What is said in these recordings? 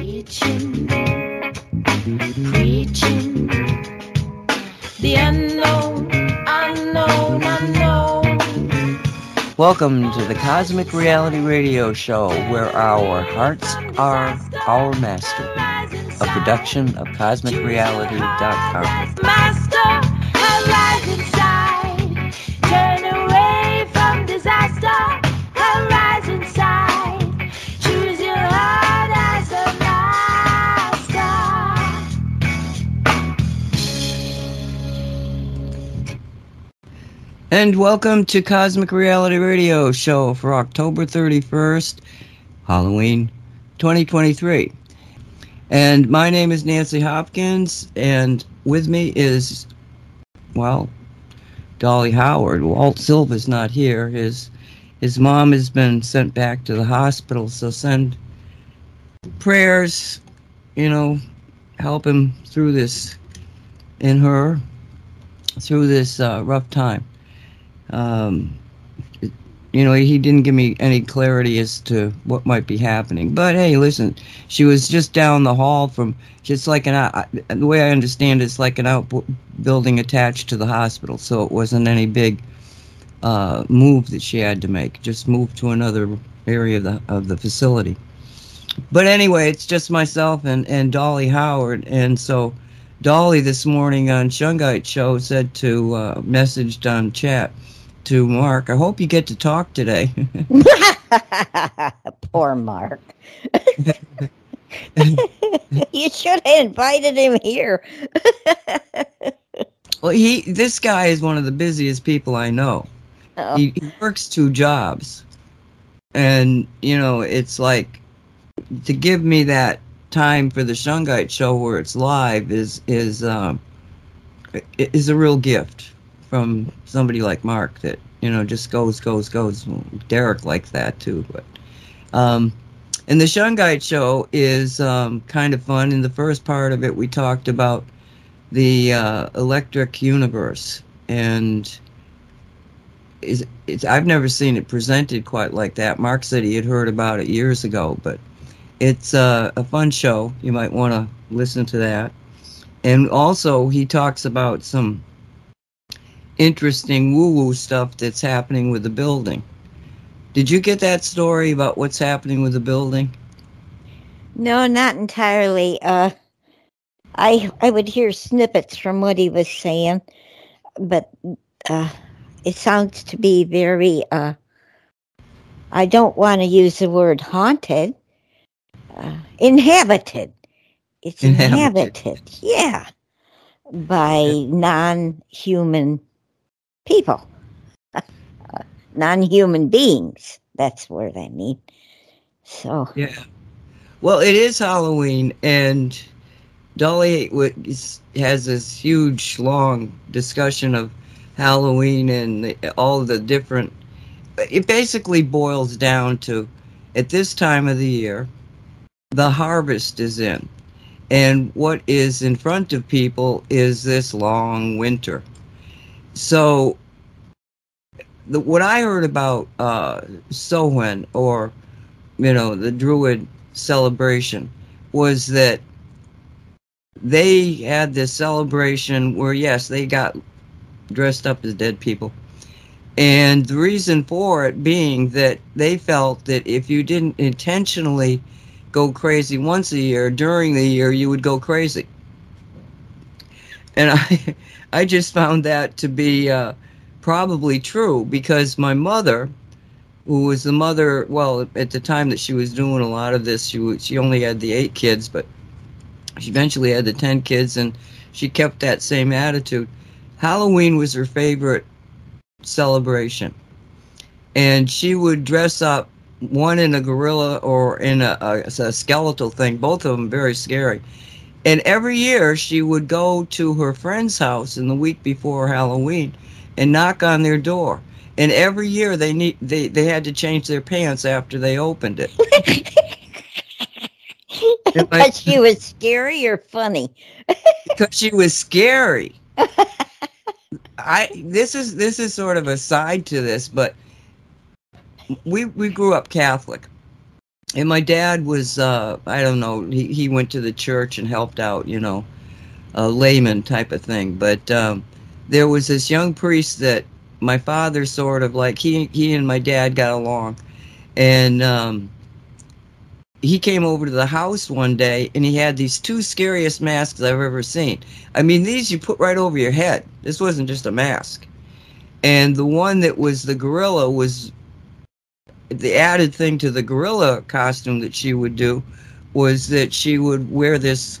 teaching, preaching, the unknown, unknown, unknown. Welcome to the Cosmic Reality Radio Show, where our hearts are our master. A production of CosmicReality.com. And welcome to Cosmic Reality Radio Show for October 31st, Halloween 2023. And my name is Nancy Hopkins, and with me is, well, Dolly Howard. Walt Silva's not here. His his mom has been sent back to the hospital, so send prayers, you know, help him through this in her through this uh, rough time. Um, you know, he didn't give me any clarity as to what might be happening. But hey, listen, she was just down the hall from just like an. I- The way I understand it, it's like an outbuilding attached to the hospital, so it wasn't any big uh, move that she had to make. Just move to another area of the of the facility. But anyway, it's just myself and and Dolly Howard, and so Dolly this morning on Shungite Show said to uh, messaged on chat to Mark. I hope you get to talk today. Poor Mark. you should have invited him here. well, he this guy is one of the busiest people I know. Oh, He, he works two jobs, and you know it's like to give me that time for the Shungite Show where it's live is is um, is a real gift from somebody like Mark that you know just goes goes goes. Derek likes that too, but um, and the Shungite Show is um, kind of fun. In the first part of it, we talked about the uh, electric universe and is it's I've never seen it presented quite like that. Mark said he had heard about it years ago, but it's uh, a fun show. You might want to listen to that. And also, he talks about some interesting woo-woo stuff that's happening with the building. Did you get that story about what's happening with the building? no, not entirely. Uh, I I would hear snippets from what he was saying, but uh, it sounds to be very. Uh, I don't want to use the word haunted. Uh, inhabited. It's Inhabited. inhabited. Yeah, by non-human people, uh, non-human beings. That's word I mean. So. Yeah. Well, it is Halloween, and Dolly has this huge, long discussion of Halloween and the, all the different. It basically boils down to at this time of the year, the harvest is in. And what is in front of people is this long winter. So, the, what I heard about uh, Samhain or you know, the Druid celebration was that they had this celebration where, yes, they got dressed up as dead people. And the reason for it being that they felt that if you didn't intentionally go crazy once a year, during the year, you would go crazy. And I, I just found that to be uh, probably true because my mother, who was the mother. Well, at the time that she was doing a lot of this, she was, she only had the eight kids, but she eventually had the ten kids, and she kept that same attitude. Halloween was her favorite celebration, and she would dress up one in a gorilla or in a, a, a skeletal thing. Both of them very scary. And every year she would go to her friend's house in the week before Halloween and knock on their door. And every year they need they they had to change their pants after they opened it. Because she was scary or funny. because she was scary. I this is this is sort of a side to this but we we grew up catholic and my dad was uh, I don't know he, he went to the church and helped out you know a layman type of thing but um, there was this young priest that my father sort of like he he and my dad got along and um, he came over to the house one day and he had these two scariest masks I've ever seen. I mean, these you put right over your head. This wasn't just a mask. And the one that was the gorilla was the added thing to the gorilla costume that she would do was that she would wear this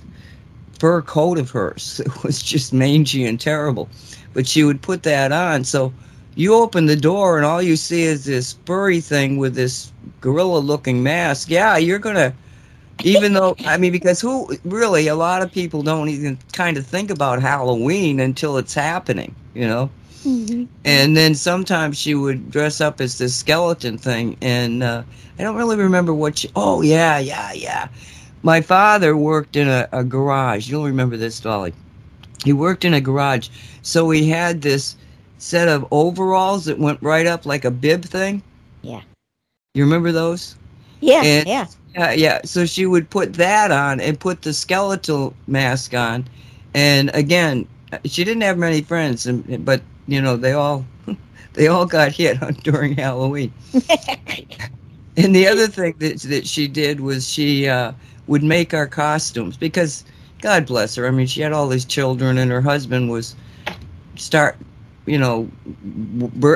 fur coat of hers. It was just mangy and terrible. But she would put that on. So you open the door and all you see is this furry thing with this gorilla looking mask. Yeah, you're going to even though I mean because who really a lot of people don't even kind of think about Halloween until it's happening, you know. Mm-hmm. And then sometimes she would dress up as this skeleton thing, and uh, I don't really remember what she. Oh yeah, yeah, yeah. My father worked in a, a garage. You'll remember this, Dolly. He worked in a garage, so he had this set of overalls that went right up like a bib thing. Yeah. You remember those? Yeah, and, yeah. Yeah, yeah. So she would put that on and put the skeletal mask on, and again, she didn't have many friends, and but you know they all they all got hit on, during Halloween. and the other thing that that she did was she uh, would make our costumes because God bless her. I mean, she had all these children, and her husband was start you know,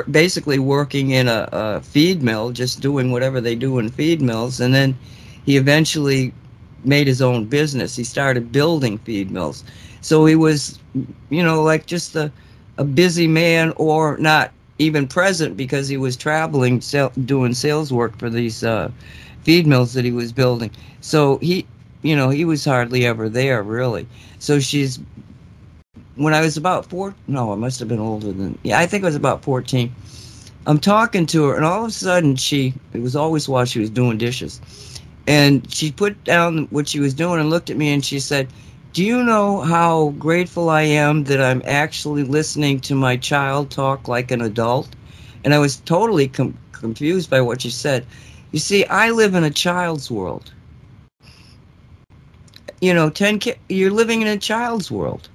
basically working in a, a, feed mill, just doing whatever they do in feed mills. And then he eventually made his own business. He started building feed mills. So he was, you know, like just a, a busy man or not even present because he was traveling, sell, doing sales work for these uh, feed mills that he was building. So he, you know, he was hardly ever there really. So she's when I was about four, no, I must have been older than, yeah, I think I was about 14. I'm talking to her, and all of a sudden, she, it was always while she was doing dishes, and she put down what she was doing and looked at me and she said, Do you know how grateful I am that I'm actually listening to my child talk like an adult? And I was totally com- confused by what she said. You see, I live in a child's world. You know, 10 ki- you're living in a child's world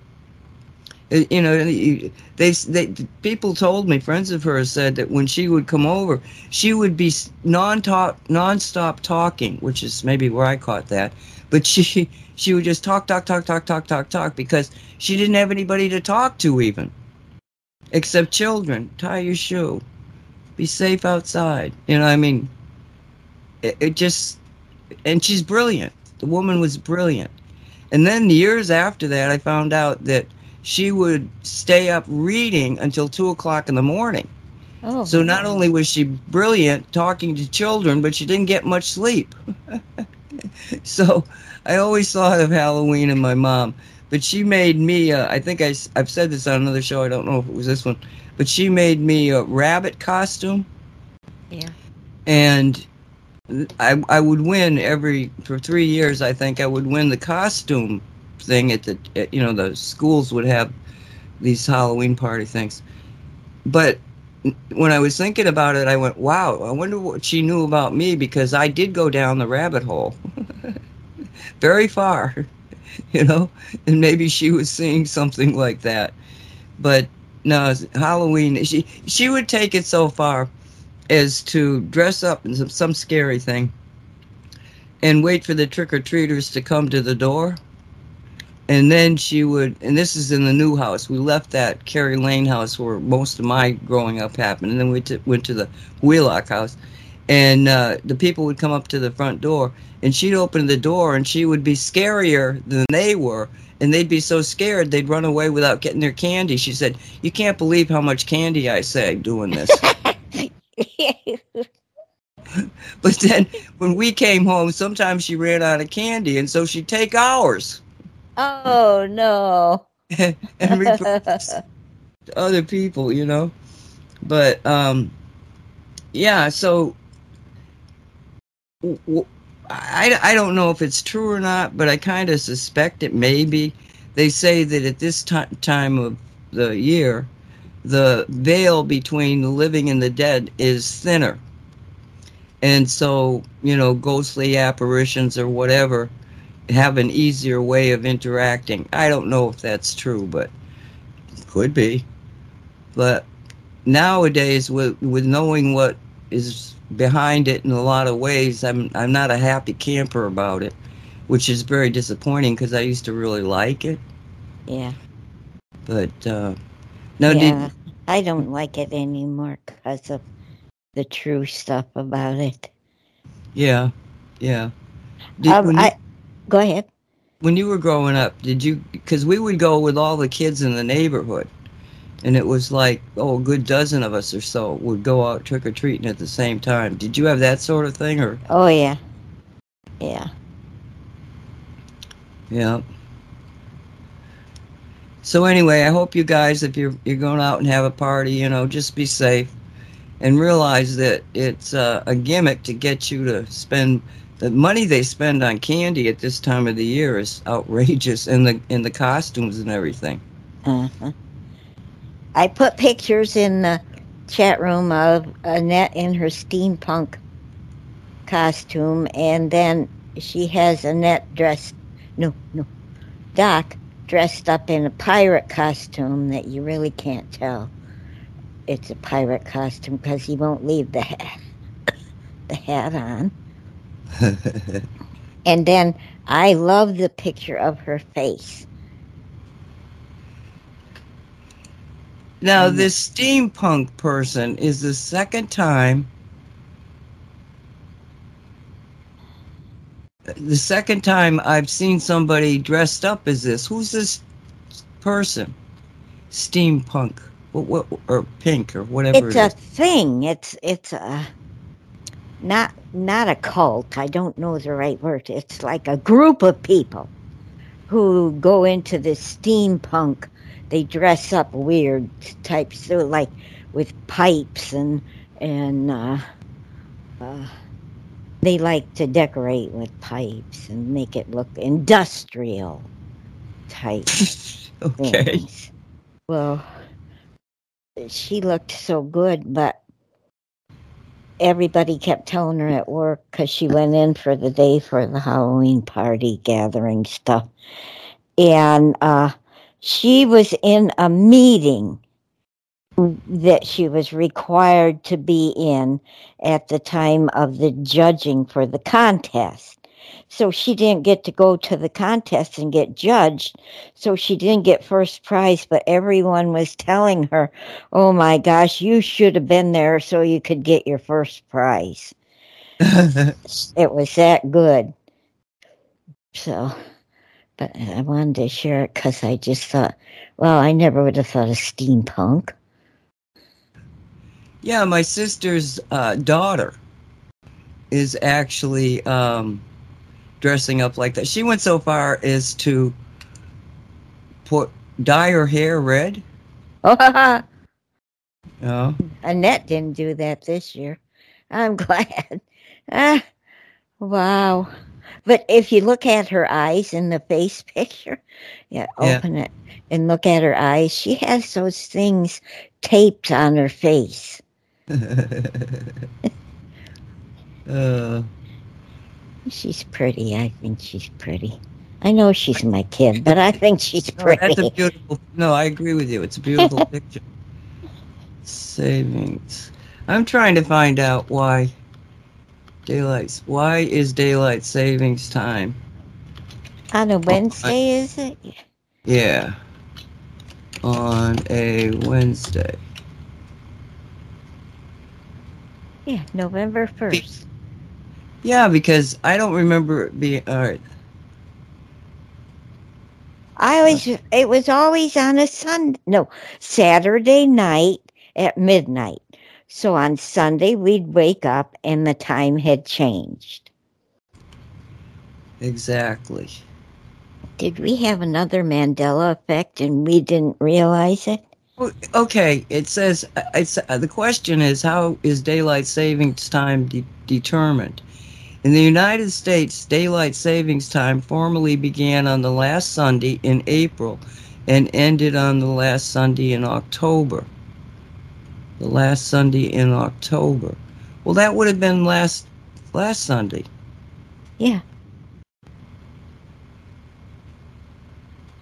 Uh, you know they they people told me friends of hers said that when she would come over she would be non-talk non-stop talking which is maybe where i caught that. But she she would just talk talk talk talk talk talk talk because she didn't have anybody to talk to even except children. Tie your shoe. Be safe outside. You know i mean it, it just and she's brilliant. The woman was brilliant. And then years after that i found out that she would stay up reading until two o'clock in the morning. Oh, so not only was she brilliant talking to children, but she didn't get much sleep. so I always thought of Halloween and my mom. But she made me, uh, I think I, I've said this on another show, I don't know if it was this one, but she made me a rabbit costume. Yeah. And I, I would win every, for three years, I think I would win the costume thing at the at, you know the schools would have these Halloween party things. But when I was thinking about it, I went, "Wow, I wonder what she knew about me because I did go down the rabbit hole, very far, you know, and maybe she was seeing something like that." But no, Halloween. She she would take it so far as to dress up in some, some scary thing and wait for the trick or treaters to come to the door and then she would and this is in the new house. We left that Kerry Lane house where most of my growing up happened. And then we t- went to the Wheelock house. And uh, the people would come up to the front door and she'd open the door and she would be scarier than they were. And they'd be so scared they'd run away without getting their candy. She said you can't believe how much candy i saved doing this. But then when we came home sometimes she ran out of candy and so she'd take ours Oh no. and reproduce other people, you know. But um yeah, so I, I don't know if it's true or not, but I kind of suspect it may be. They say that at this t- time of the year, the veil between the living and the dead is thinner. and so you know ghostly apparitions or whatever have an easier way of interacting. I don't know if that's true, but it could be. But nowadays, with with knowing what is behind it in a lot of ways, I'm I'm not a happy camper about it, which is very disappointing because I used to really like it. Yeah. But uh, no, yeah. did I don't like it anymore because of the true stuff about it. yeah, yeah. Did, Um, when, you, I go ahead. when you were growing up, did you? Because we would go with all the kids in the neighborhood, and it was like oh, a good dozen of us or so would go out trick or treating at the same time. Did you have that sort of thing, or Oh yeah, yeah. yeah? So anyway, I hope you guys, if you're you're going out and have a party, you know, just be safe and realize that it's uh, a gimmick to get you to spend the money they spend on candy at this time of the year is outrageous, and the in the costumes and everything. Uh-huh. I put pictures in the chat room of Annette in her steampunk costume, and then she has Annette dressed, no, no, Doc dressed up in a pirate costume that you really can't tell it's a pirate costume because he won't leave the hat, the hat on. And then I love the picture of her face. Now, this steampunk person is the second time. The second time I've seen somebody dressed up as this. Who's this person? Steampunk, what, what, or pink, or whatever. it's it a thing. It's it's a not not a cult. I don't know the right word. It's like a group of people who go into this steampunk. They dress up weird types, so like with pipes and and uh, uh, they like to decorate with pipes and make it look industrial type okay. things. Well, she looked so good, but everybody kept telling her at work because she went in for the day for the Halloween party gathering stuff. And uh, she was in a meeting that she was required to be in at the time of the judging for the contest. So she didn't get to go to the contest and get judged. So she didn't get first prize, but everyone was telling her, oh my gosh, you should have been there so you could get your first prize. It was that good. So, but I wanted to share it because I just thought, well, I never would have thought of steampunk. yeah, my sister's uh, daughter is actually um, dressing up like that. She went so far as to put dye her hair red. Oh, Oh, Annette didn't do that this year. I'm glad. Ah, wow. But if you look at her eyes in the face picture, yeah, Yeah. open it and look at her eyes. She has those things taped on her face. uh, She's pretty. I think she's pretty. I know she's my kid, but I think she's no, that's a beautiful. No, I agree with you. It's a beautiful picture. Savings. I'm trying to find out why daylight. Why is daylight savings time? On a Wednesday, is it? Yeah. On a Wednesday. Yeah, November 1st. Yeah, because I don't remember it being. All uh, right. I uh, always, it was always on a Sun, no, Saturday night at midnight. So on Sunday, we'd wake up and the time had changed. Exactly. Did we have another Mandela effect and we didn't realize it? Oh, okay, it says uh, it's uh, the question is how is daylight savings time de- determined? In the United States, daylight savings time formally began on the last Sunday in April and ended on the last Sunday in October. The last Sunday in October. Well, that would have been last last Sunday. Yeah.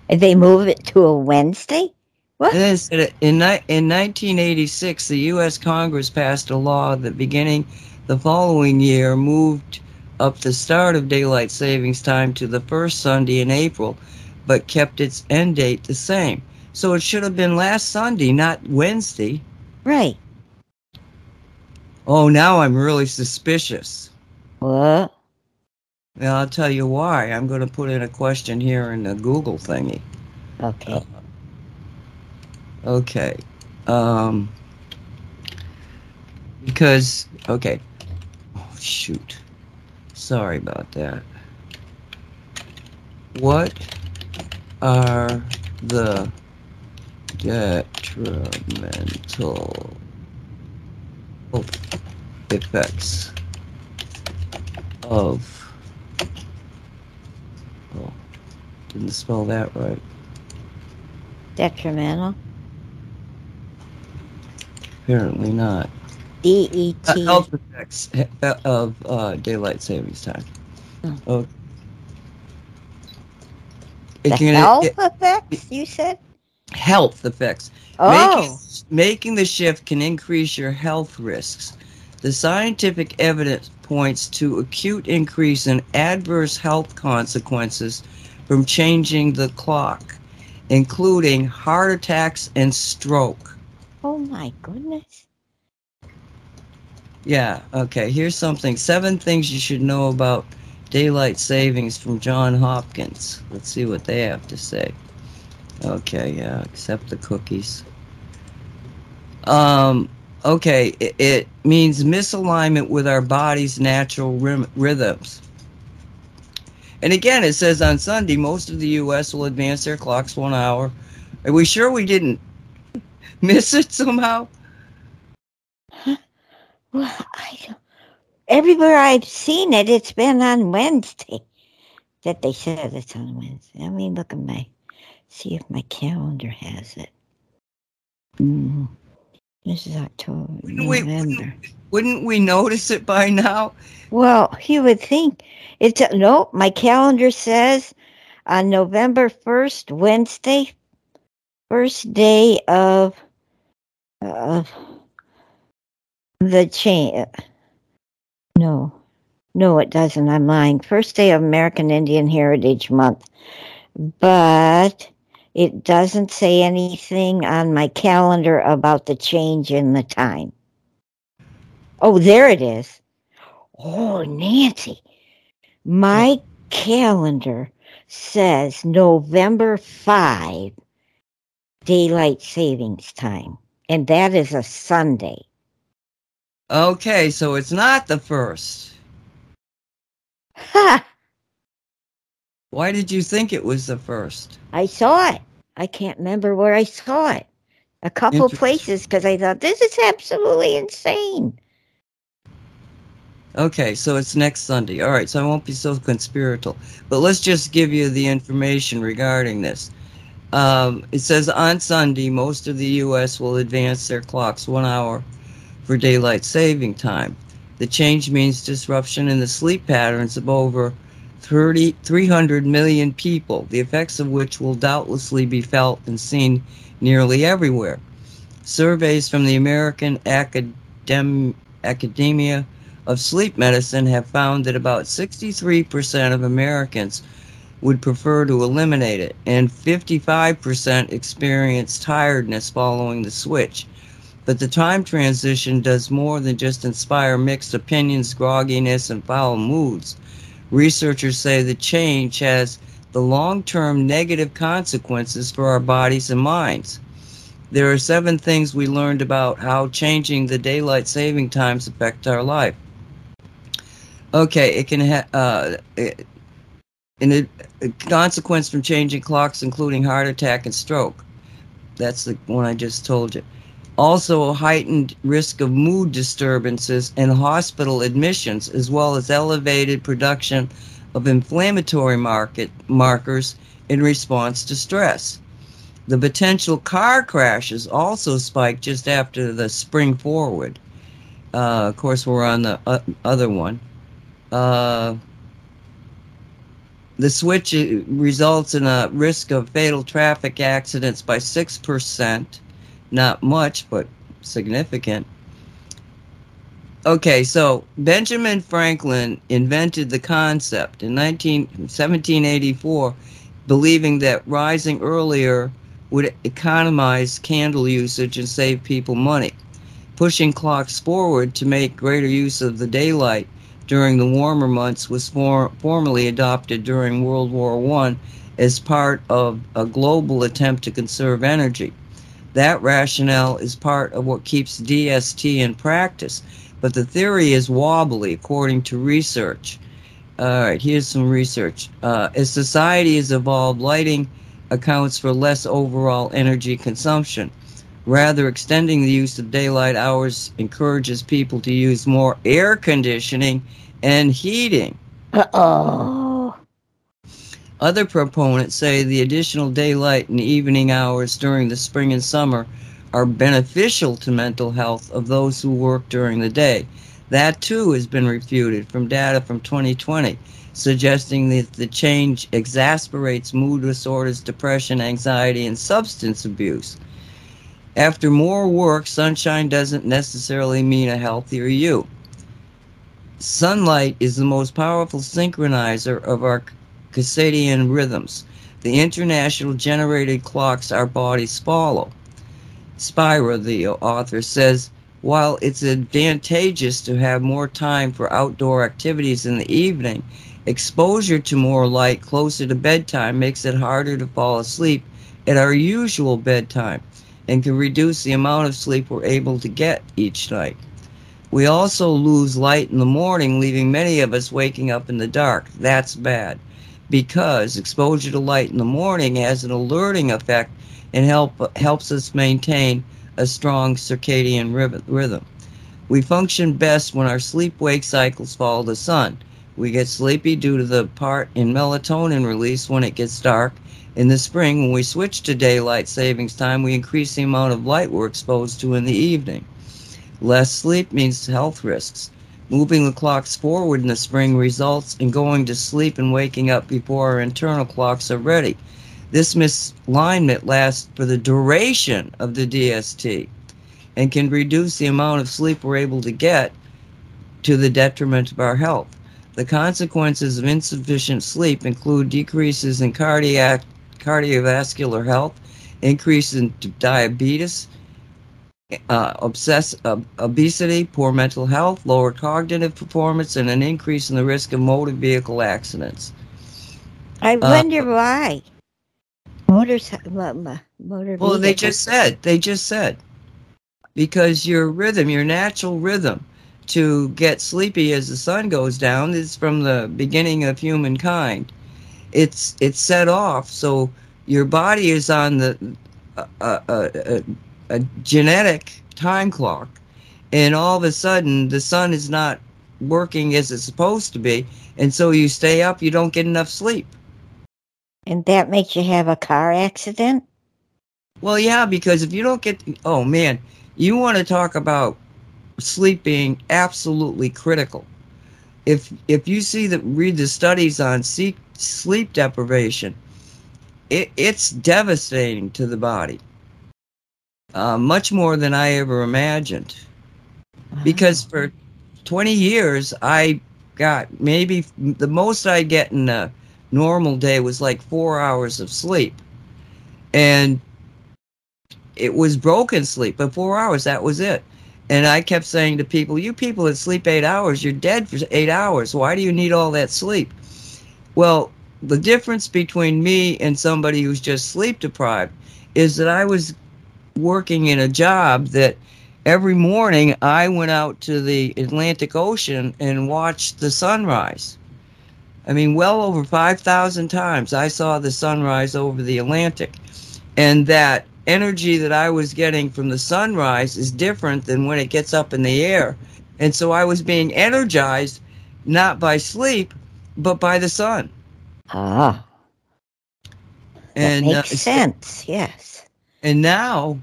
They move it to a Wednesday? What? And then it said in, in 1986, the U.S. Congress passed a law that beginning the following year moved up the start of daylight savings time to the first Sunday in April, but kept its end date the same. So it should have been last Sunday, not Wednesday. Right. Oh, now I'm really suspicious. What? Well, I'll tell you why. I'm going to put in a question here in the Google thingy. Okay. Okay. Um, because, okay. Oh, shoot. Sorry about that. What are the detrimental effects of. Oh, didn't spell that right. Detrimental. Apparently not. D E Uh, health effects uh, of uh, daylight savings time. Oh. Oh. The can- health it- effects, you said? health effects. Oh. Making, making the shift can increase your health risks. The scientific evidence points to acute increase in adverse health consequences from changing the clock, including heart attacks and stroke. Oh my goodness. Yeah, okay. Here's something. Seven things you should know about daylight savings from John Hopkins. Let's see what they have to say. Okay, yeah, accept the cookies. Um, okay, it, it means misalignment with our body's natural rhythm, rhythms. And again, it says on Sunday, most of the U.S. will advance their clocks one hour. Are we sure we didn't miss it somehow? Well, I. Everywhere I've seen it, it's been on Wednesday. That they said it's on Wednesday. Let me look at my, see if my calendar has it. Mm. This is October, Wouldn't we- November. Wouldn't we notice it by now? Well, you would think it's a, no. My calendar says on November first, Wednesday, first day of of the chain. No, no, it doesn't. I'm lying. First day of American Indian Heritage Month, but it doesn't say anything on my calendar about the change in the time. Oh, there it is. Oh, Nancy, my calendar says November 5, daylight savings time, and that is a Sunday. Okay, so it's not the first. Ha! Why did you think it was the first? I saw it. I can't remember where I saw it. A couple places because I thought this is absolutely insane. Okay, so it's next Sunday. All right, so I won't be so conspiratorial. But let's just give you the information regarding this. Um, it says on Sunday, most of the U.S. will advance their clocks one hour for daylight saving time. The change means disruption in the sleep patterns of over 30, 300 million people, the effects of which will doubtlessly be felt and seen nearly everywhere. Surveys from the American Academ- Academia of Sleep Medicine have found that about 63% of Americans would prefer to eliminate it, and 55% experience tiredness following the switch. But the time transition does more than just inspire mixed opinions, grogginess, and foul moods. Researchers say the change has the long term negative consequences for our bodies and minds. There are seven things we learned about how changing the daylight saving times affect our life. Okay, it can have uh, a consequence from changing clocks, including heart attack and stroke. That's the one I just told you. Also, a heightened risk of mood disturbances and hospital admissions, as well as elevated production of inflammatory market markers in response to stress. The potential car crashes also spiked just after the spring forward. Uh, of course, we're on the uh, other one. Uh, the switch uh, results in a risk of fatal traffic accidents by 6%. Not much, but significant. Okay, so Benjamin Franklin invented the concept in 19, 1784, believing that rising earlier would economize candle usage and save people money. Pushing clocks forward to make greater use of the daylight during the warmer months was for, formally adopted during World War I as part of a global attempt to conserve energy. That rationale is part of what keeps DST in practice, but the theory is wobbly according to research. All right, here's some research. Uh, as society has evolved, lighting accounts for less overall energy consumption. Rather, extending the use of daylight hours encourages people to use more air conditioning and heating. Uh oh. Other proponents say the additional daylight and evening hours during the spring and summer are beneficial to mental health of those who work during the day. That too has been refuted from data from 2020, suggesting that the change exasperates mood disorders, depression, anxiety, and substance abuse. After more work, sunshine doesn't necessarily mean a healthier you. Sunlight is the most powerful synchronizer of our circadian rhythms, the international generated clocks our bodies follow. Spira, the author, says while it's advantageous to have more time for outdoor activities in the evening, exposure to more light closer to bedtime makes it harder to fall asleep at our usual bedtime and can reduce the amount of sleep we're able to get each night. We also lose light in the morning, leaving many of us waking up in the dark. That's bad because exposure to light in the morning has an alerting effect and help helps us maintain a strong circadian rhythm. We function best when our sleep wake cycles follow the sun. We get sleepy due to the part in melatonin release when it gets dark. In the spring, when we switch to daylight savings time, we increase the amount of light we're exposed to in the evening. Less sleep means health risks. Moving the clocks forward in the spring results in going to sleep and waking up before our internal clocks are ready. This misalignment lasts for the duration of the DST and can reduce the amount of sleep we're able to get to the detriment of our health. The consequences of insufficient sleep include decreases in cardiac cardiovascular health, increase in diabetes, uh, obsess, uh, obesity, poor mental health, lower cognitive performance, and an increase in the risk of motor vehicle accidents. I wonder uh, why. Motors, motor. Well, they just said. They just said because your rhythm, your natural rhythm, to get sleepy as the sun goes down is from the beginning of humankind. It's it's set off, so your body is on the uh, uh, uh, a genetic time clock, and all of a sudden the sun is not working as it's supposed to be, and so you stay up, you don't get enough sleep. And that makes you have a car accident? Well, yeah, because if you don't get, oh man, you want to talk about sleep being absolutely critical. If if you see that read the studies on sleep deprivation, it, it's devastating to the body. Uh, much more than I ever imagined. Because for 20 years, I got maybe the most I get in a normal day was like four hours of sleep. And it was broken sleep, but four hours, that was it. And I kept saying to people, You people that sleep eight hours, you're dead for eight hours. Why do you need all that sleep? Well, the difference between me and somebody who's just sleep deprived is that I was working in a job that every morning I went out to the Atlantic Ocean and watched the sunrise. I mean, well over 5,000 times I saw the sunrise over the Atlantic. And that energy that I was getting from the sunrise is different than when it gets up in the air. And so I was being energized not by sleep, but by the sun. Ah. And that makes uh, sense, yes. And now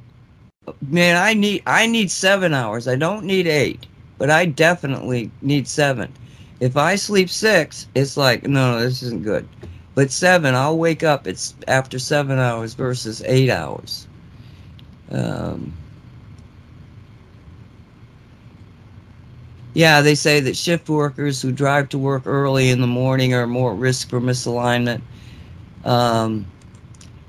man, I need I need seven hours. I don't need eight, but I definitely need seven If I sleep six, it's like, no, no, this isn't good. But seven, I'll wake up. It's after seven hours versus eight hours. Um, yeah, they say that shift workers who drive to work early in the morning are more at risk for misalignment. Um,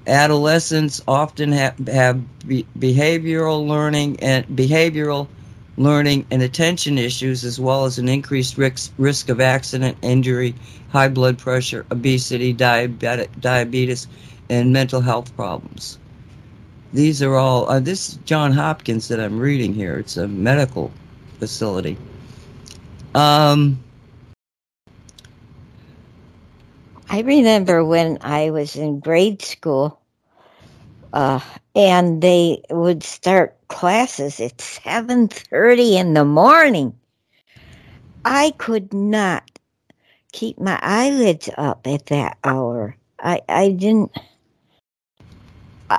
adolescents often have, have be- behavioral learning and behavioral learning and attention issues, as well as an increased risk, risk of accident, injury, high blood pressure, obesity, diabetic, diabetes, and mental health problems. These are all, uh, this is John Hopkins that I'm reading here. It's a medical facility. Um, I remember when I was in grade school, uh, and they would start classes at seven thirty in the morning. I could not keep my eyelids up at that hour. I I didn't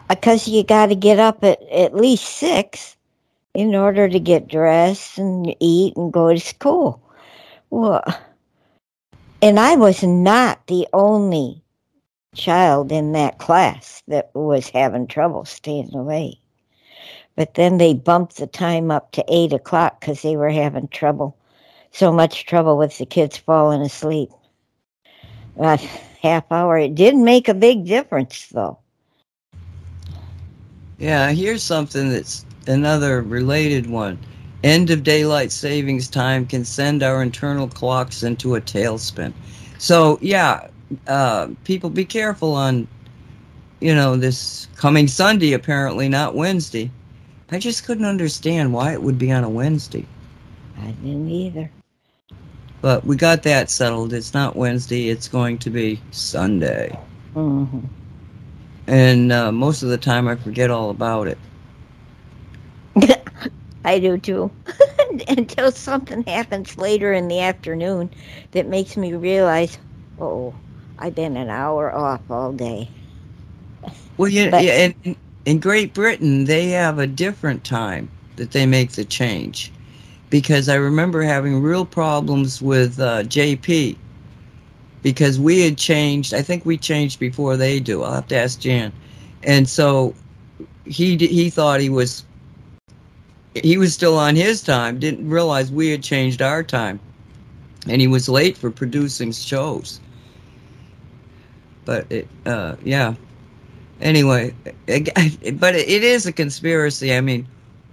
because you got to get up at at least six in order to get dressed and eat and go to school. Well, and I was not the only child in that class that was having trouble staying awake. But then they bumped the time up to eight o'clock because they were having trouble, so much trouble with the kids falling asleep. A half hour. It didn't make a big difference, though. Yeah, here's something that's another related one. End of daylight savings time can send our internal clocks into a tailspin. So, yeah, uh, people be careful on, you know, this coming Sunday, apparently, not Wednesday. I just couldn't understand why it would be on a Wednesday. I didn't either. But we got that settled. It's not Wednesday, it's going to be Sunday. hmm And uh, most of the time I forget all about it. I do too. Until something happens later in the afternoon that makes me realize, oh, I've been an hour off all day. Well, yeah, But- yeah in, in Great Britain, they have a different time that they make the change. Because I remember having real problems with uh, JP because we had changed. I think we changed before they do. I'll have to ask Jan. And so he he thought he was he was still on his time. Didn't realize we had changed our time, and he was late for producing shows. But it, uh, yeah. Anyway, but it is a conspiracy. I mean,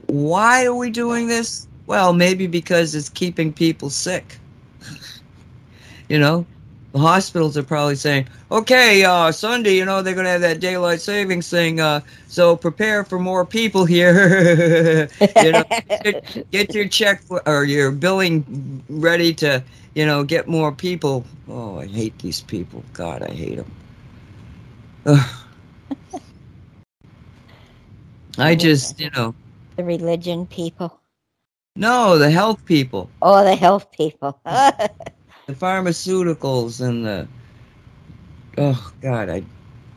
why are we doing this? Well, maybe because it's keeping people sick. you know, the hospitals are probably saying, "Okay, uh, Sunday, you know, they're going to have that daylight savings thing, uh, so prepare for more people here." you know, get, get your check or your billing ready to, you know, get more people. Oh, I hate these people. God, I hate them. I just, you know, the religion people. no, the health people, Oh, the health people. the pharmaceuticals, and the. Oh God, I.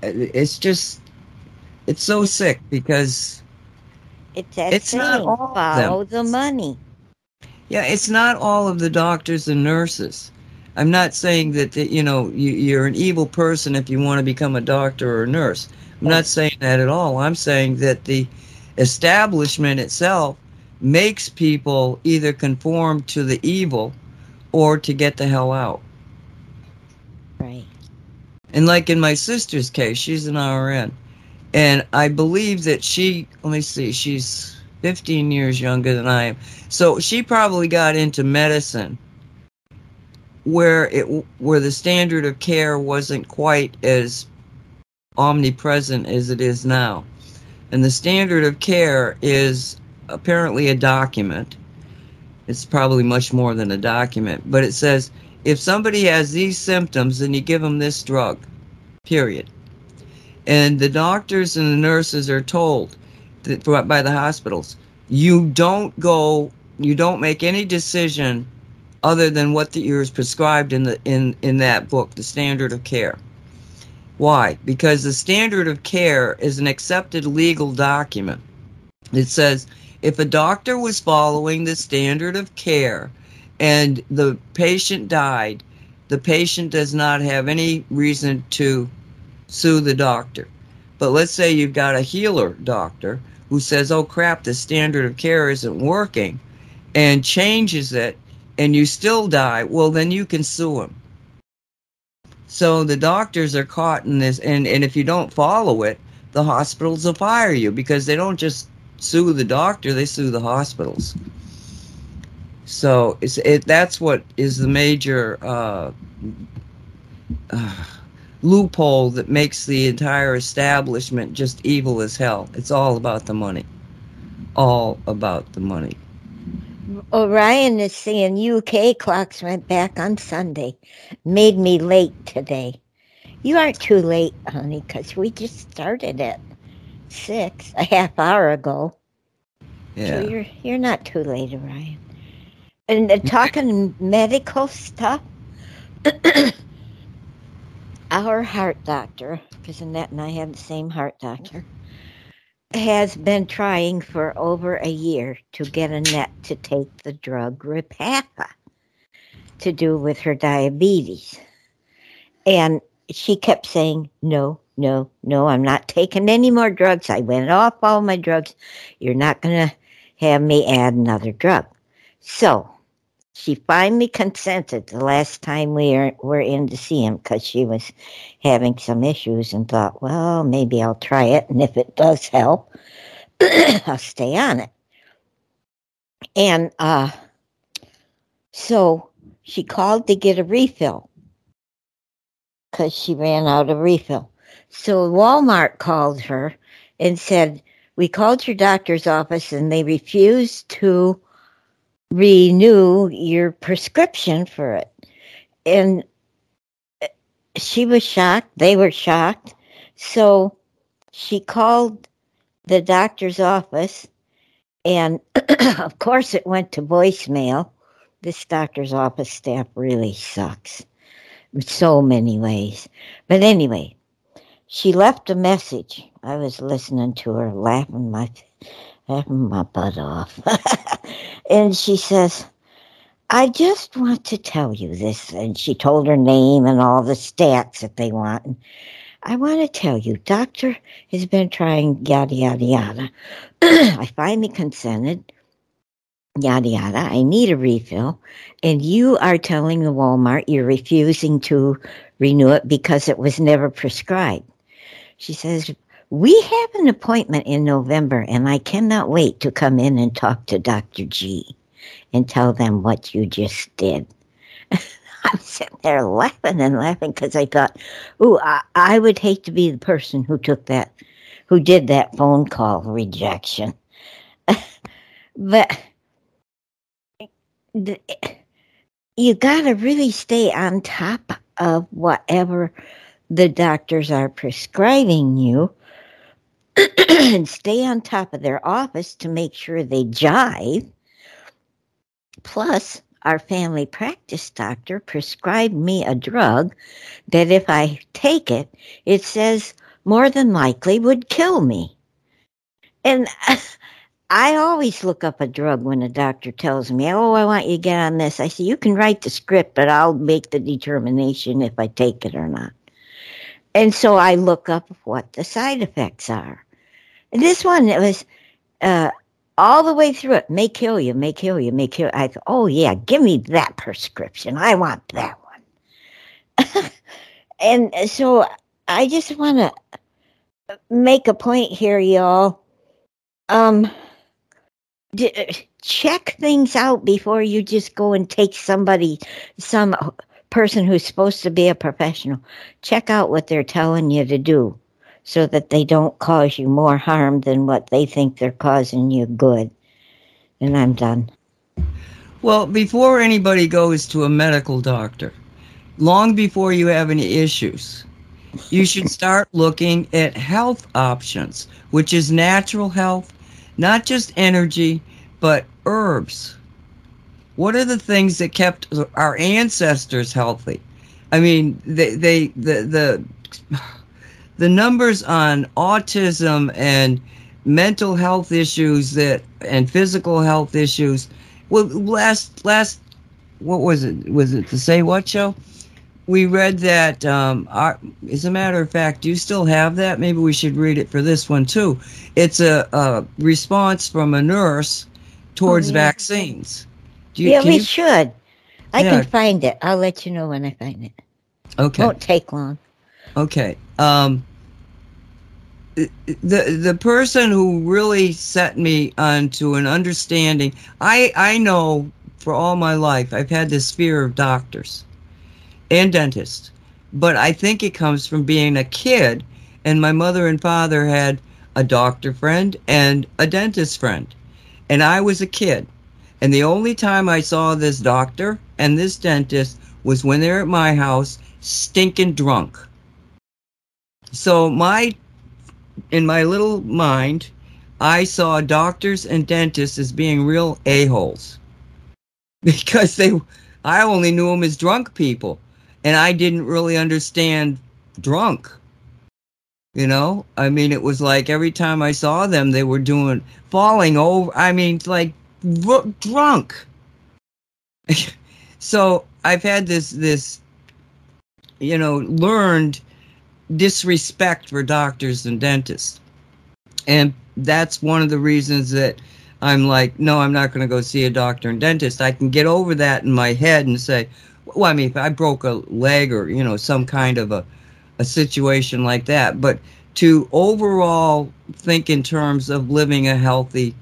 It's just, it's so sick because it's It's not all follow the money. Yeah, it's not all of the doctors and nurses. I'm not saying that, that you know you, you're an evil person if you want to become a doctor or a nurse. I'm not saying that at all. I'm saying that the establishment itself makes people either conform to the evil or to get the hell out. Right. And like in my sister's case, she's an RN. And I believe that she, let me see, she's 15 years younger than I am. So she probably got into medicine where it where the standard of care wasn't quite as omnipresent as it is now. And the standard of care is apparently a document. It's probably much more than a document, but it says if somebody has these symptoms, then you give them this drug, period. And the doctors and the nurses are told that, by the hospitals, you don't go, you don't make any decision other than what the, ear is prescribed in the in in that book, the standard of care. Why? Because the standard of care is an accepted legal document. It says if a doctor was following the standard of care, and the patient died, the patient does not have any reason to sue the doctor. But let's say you've got a healer doctor who says, oh crap, the standard of care isn't working and changes it and you still die, well, then you can sue him. So the doctors are caught in this, and, and if you don't follow it, the hospitals will fire you because they don't just sue the doctor, they sue the hospitals. So it's, it, that's what is the major uh, uh, loophole that makes the entire establishment just evil as hell. It's all about the money. All about the money. Orion is saying UK clocks went back on Sunday. Made me late today. You aren't too late, honey, because we just started at six, a half hour ago. Yeah. So you're you're not too late, Orion. And uh, talking medical stuff, our heart doctor, because Annette and I have the same heart doctor, has been trying for over a year to get Annette to take the drug Repatha to do with her diabetes. And she kept saying, No, no, no, I'm not taking any more drugs. I went off all my drugs. You're not going to have me add another drug. So she finally consented the last time we were, in to see him because she was having some issues and thought, well, maybe I'll try it. And if it does help, I'll stay on it. And uh, so she called to get a refill because she ran out of refill. So Walmart called her and said, We called your doctor's office and they refused to renew your prescription for it. And uh, she was shocked. They were shocked. So she called the doctor's office, and of course, it went to voicemail. This doctor's office staff really sucks in so many ways. But anyway, she left a message. I was listening to her, laughing my laughing my butt off. and she says, I just want to tell you this. And she told her name and all the stats that they want. And I want to tell you, doctor has been trying yada, yada, yada. I finally consented. Yada, yada. I need a refill. And you are telling the Walmart you're refusing to renew it because it was never prescribed. She says, we have an appointment in November, and I cannot wait to come in and talk to Dr. G and tell them what you just did. I'm sitting there laughing and laughing because I thought, ooh, I, I would hate to be the person who took that, who did that phone call rejection. but you got to really stay on top of whatever the doctors are prescribing you and stay on top of their office to make sure they jive. Plus, our family practice doctor prescribed me a drug that if I take it, it says more than likely would kill me. And I always look up a drug when a doctor tells me, Oh, I want you to get on this. I say, You can write the script, but I'll make the determination if I take it or not. And so I look up what the side effects are. And this one, it was uh, all the way through it, may kill you, may kill you, may kill. You. I thought, oh yeah, give me that prescription. I want that one. and so I just want to make a point here, y'all. Um, d- check things out before you just go and take somebody, some person who's supposed to be a professional. Check out what they're telling you to do so that they don't cause you more harm than what they think they're causing you good. And I'm done. Well, before anybody goes to a medical doctor, long before you have any issues, you should start looking at health options, which is natural health, not just energy, but herbs. What are the things that kept our ancestors healthy? I mean, they, they the the the numbers on autism and mental health issues that and physical health issues well last last what was it? Was it the Say What show? We read that. Um, our, as a matter of fact, do you still have that? Maybe we should read it for this one too. It's a, a response from a nurse towards Oh, yeah. vaccines. You, yeah, we you- should. I Yeah. can find it. I'll let you know when I find it. okay. Won't take long. Okay. Um, the the person who really set me onto an understanding, I I know for all my life I've had this fear of doctors and dentists, but I think it comes from being a kid, and my mother and father had a doctor friend and a dentist friend, and I was a kid, and the only time I saw this doctor and this dentist was when they're at my house, stinking drunk. So my in my little mind, I saw doctors and dentists as being real a-holes. Because they I only knew them as drunk people and I didn't really understand drunk. You know? I mean it was like every time I saw them they were doing falling over I mean like dr- drunk. so I've had this this you know learned disrespect for doctors and dentists. And that's one of the reasons that I'm like, no, I'm not going to go see a doctor and dentist. I can get over that in my head and say, well, I mean, if I broke a leg or, you know, some kind of a, a situation like that, but to overall think in terms of living a healthy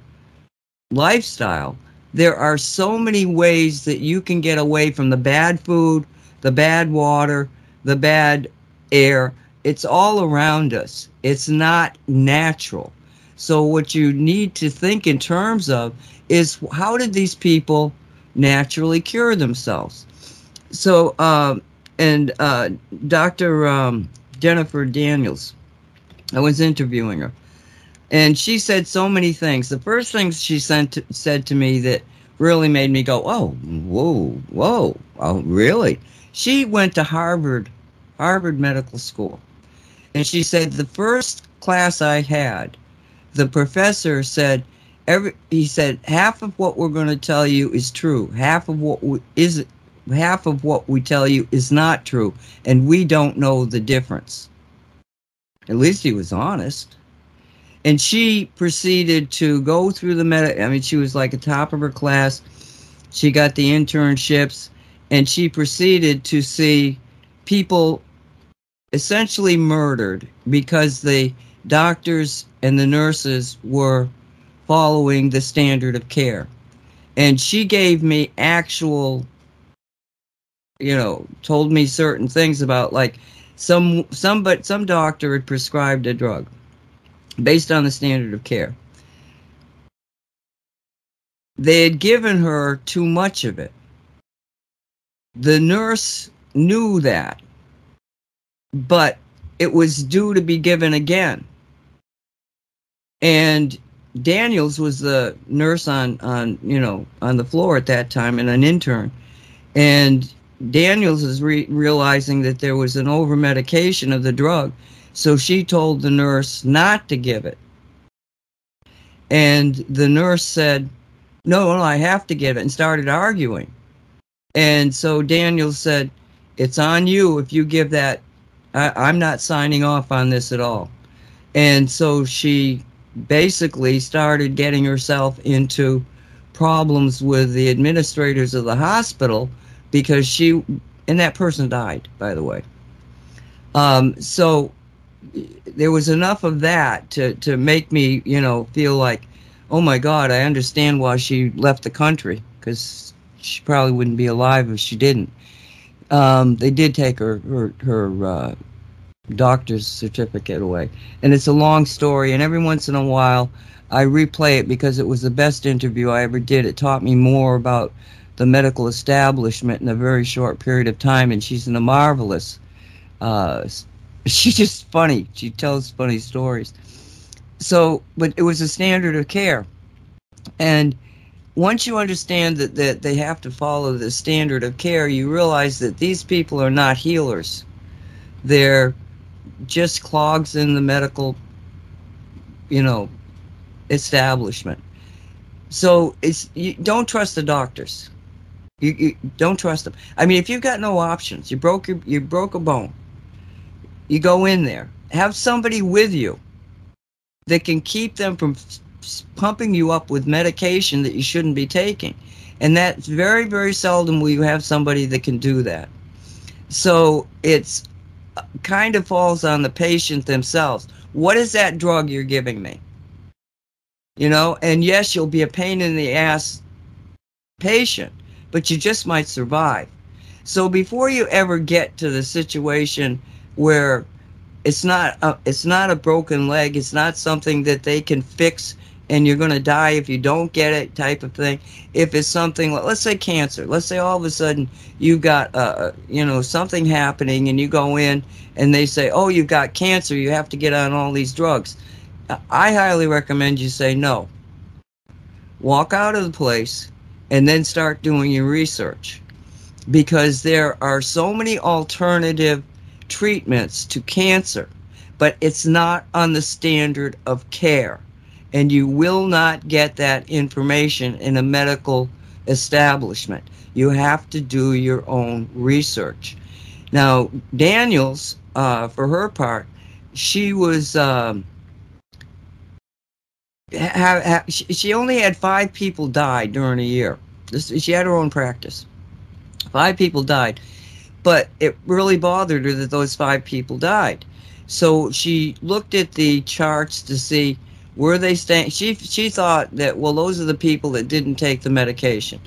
lifestyle, there are so many ways that you can get away from the bad food, the bad water, the bad air. It's all around us. It's not natural. So, what you need to think in terms of is how did these people naturally cure themselves? So, um, and uh, Dr. Um, Jennifer Daniels, I was interviewing her, and she said so many things. The first thing she sent said to me that really made me go, "Oh, whoa, whoa, oh, really?" She went to Harvard, Harvard Medical School, and she said the first class I had, the professor said, "Every," he said, "half of what we're going to tell you is true. Half of what we, is half of what we tell you is not true, and we don't know the difference." At least he was honest and she proceeded to go through the med. I mean, she was like a top of her class. She got the internships, and she proceeded to see people essentially murdered because the doctors and the nurses were following the standard of care. And she gave me actual, you know, told me certain things about like some some but some doctor had prescribed a drug based on the standard of care. They had given her too much of it. The nurse knew that, but it was due to be given again. And Daniels was the nurse on, on you know on the floor at that time and an intern, and Daniels is re- realizing that there was an over medication of the drug, so she told the nurse not to give it. And the nurse said, No, I have to give it, and started arguing. And so Daniel said, It's on you if you give that. I, I'm not signing off on this at all. And so she basically started getting herself into problems with the administrators of the hospital because she, and that person died, by the way. Um, so there was enough of that to, to make me, you know, feel like, oh my God, I understand why she left the country because she probably wouldn't be alive if she didn't. Um, they did take her her, her uh, doctor's certificate away, and it's a long story. And every once in a while, I replay it because it was the best interview I ever did. It taught me more about the medical establishment in a very short period of time, and she's in a marvelous. Uh, she's just funny. She tells funny stories. So, but it was a standard of care, and once you understand that, that they have to follow the standard of care, you realize that these people are not healers. They're just clogs in the medical, you know, establishment. So it's you don't trust the doctors. You, you don't trust them. I mean, if you've got no options, you broke your, you broke a bone. You go in there. Have somebody with you that can keep them from pumping you up with medication that you shouldn't be taking. And that's very, very seldom will you have somebody that can do that. So it's uh, kind of falls on the patient themselves. What is that drug you're giving me? You know, and yes, you'll be a pain in the ass patient, but you just might survive. So before you ever get to the situation where it's not a, it's not a broken leg, it's not something that they can fix and you're going to die if you don't get it type of thing. If it's something let's say cancer. Let's say all of a sudden you've got uh you know something happening and you go in and they say oh you've got cancer. You have to get on all these drugs. I highly recommend you say no. Walk out of the place and then start doing your research because there are so many alternative treatments to cancer but it's not on the standard of care and you will not get that information in a medical establishment. You have to do your own research. Now, Daniels, uh, for her part, she was. Um, she only had five people die during a year. This, she had her own practice. Five people died, but it really bothered her that those five people died. So she looked at the charts to see where they staying? She she thought that well, those are the people that didn't take the medication.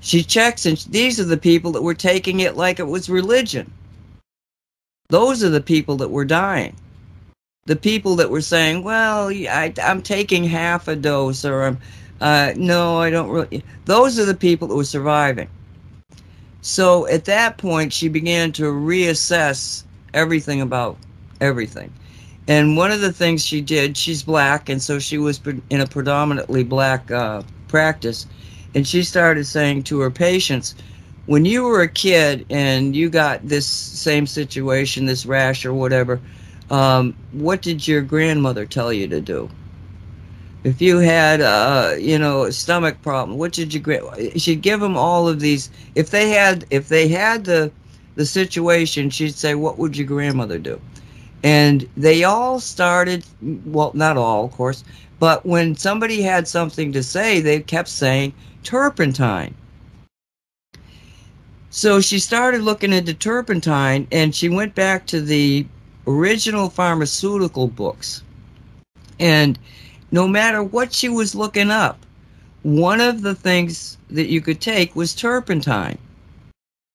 She checks, and these are the people that were taking it like it was religion. Those are the people that were dying. The people that were saying, "Well, I, am taking half a dose," or "I'm uh, no, I don't really." Those are the people that were surviving. So at that point, she began to reassess everything about everything. And one of the things she did, she's black, and so she was in a predominantly black uh, practice. And she started saying to her patients, when you were a kid and you got this same situation, this rash or whatever, um, what did your grandmother tell you to do? If you had, uh, you know, a stomach problem, what did you? Give? She'd give them all of these. If they had, if they had the, the situation, she'd say, "What would your grandmother do?" And they all started, well, not all, of course, but when somebody had something to say, they kept saying turpentine. So she started looking into turpentine and she went back to the original pharmaceutical books. And no matter what she was looking up, one of the things that you could take was turpentine.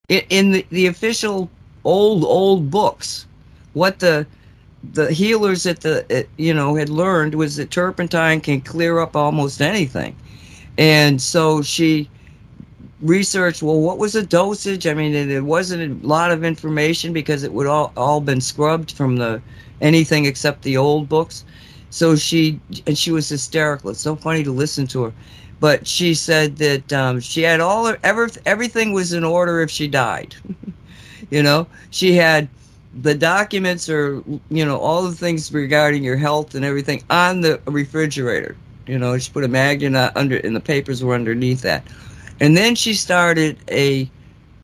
In the, the official old, old books, what the the healers at the you know had learned was that turpentine can clear up almost anything. And so she researched well what was the dosage? I mean it, it wasn't a lot of information because it would all all been scrubbed from the anything except the old books so she and she was hysterical. It's so funny to listen to her. But she said that um, she had all her ever, everything was in order if she died. You know she had the documents or you know all the things regarding your health and everything on the refrigerator. You know she put a magnet under and the papers were underneath that. And then she started a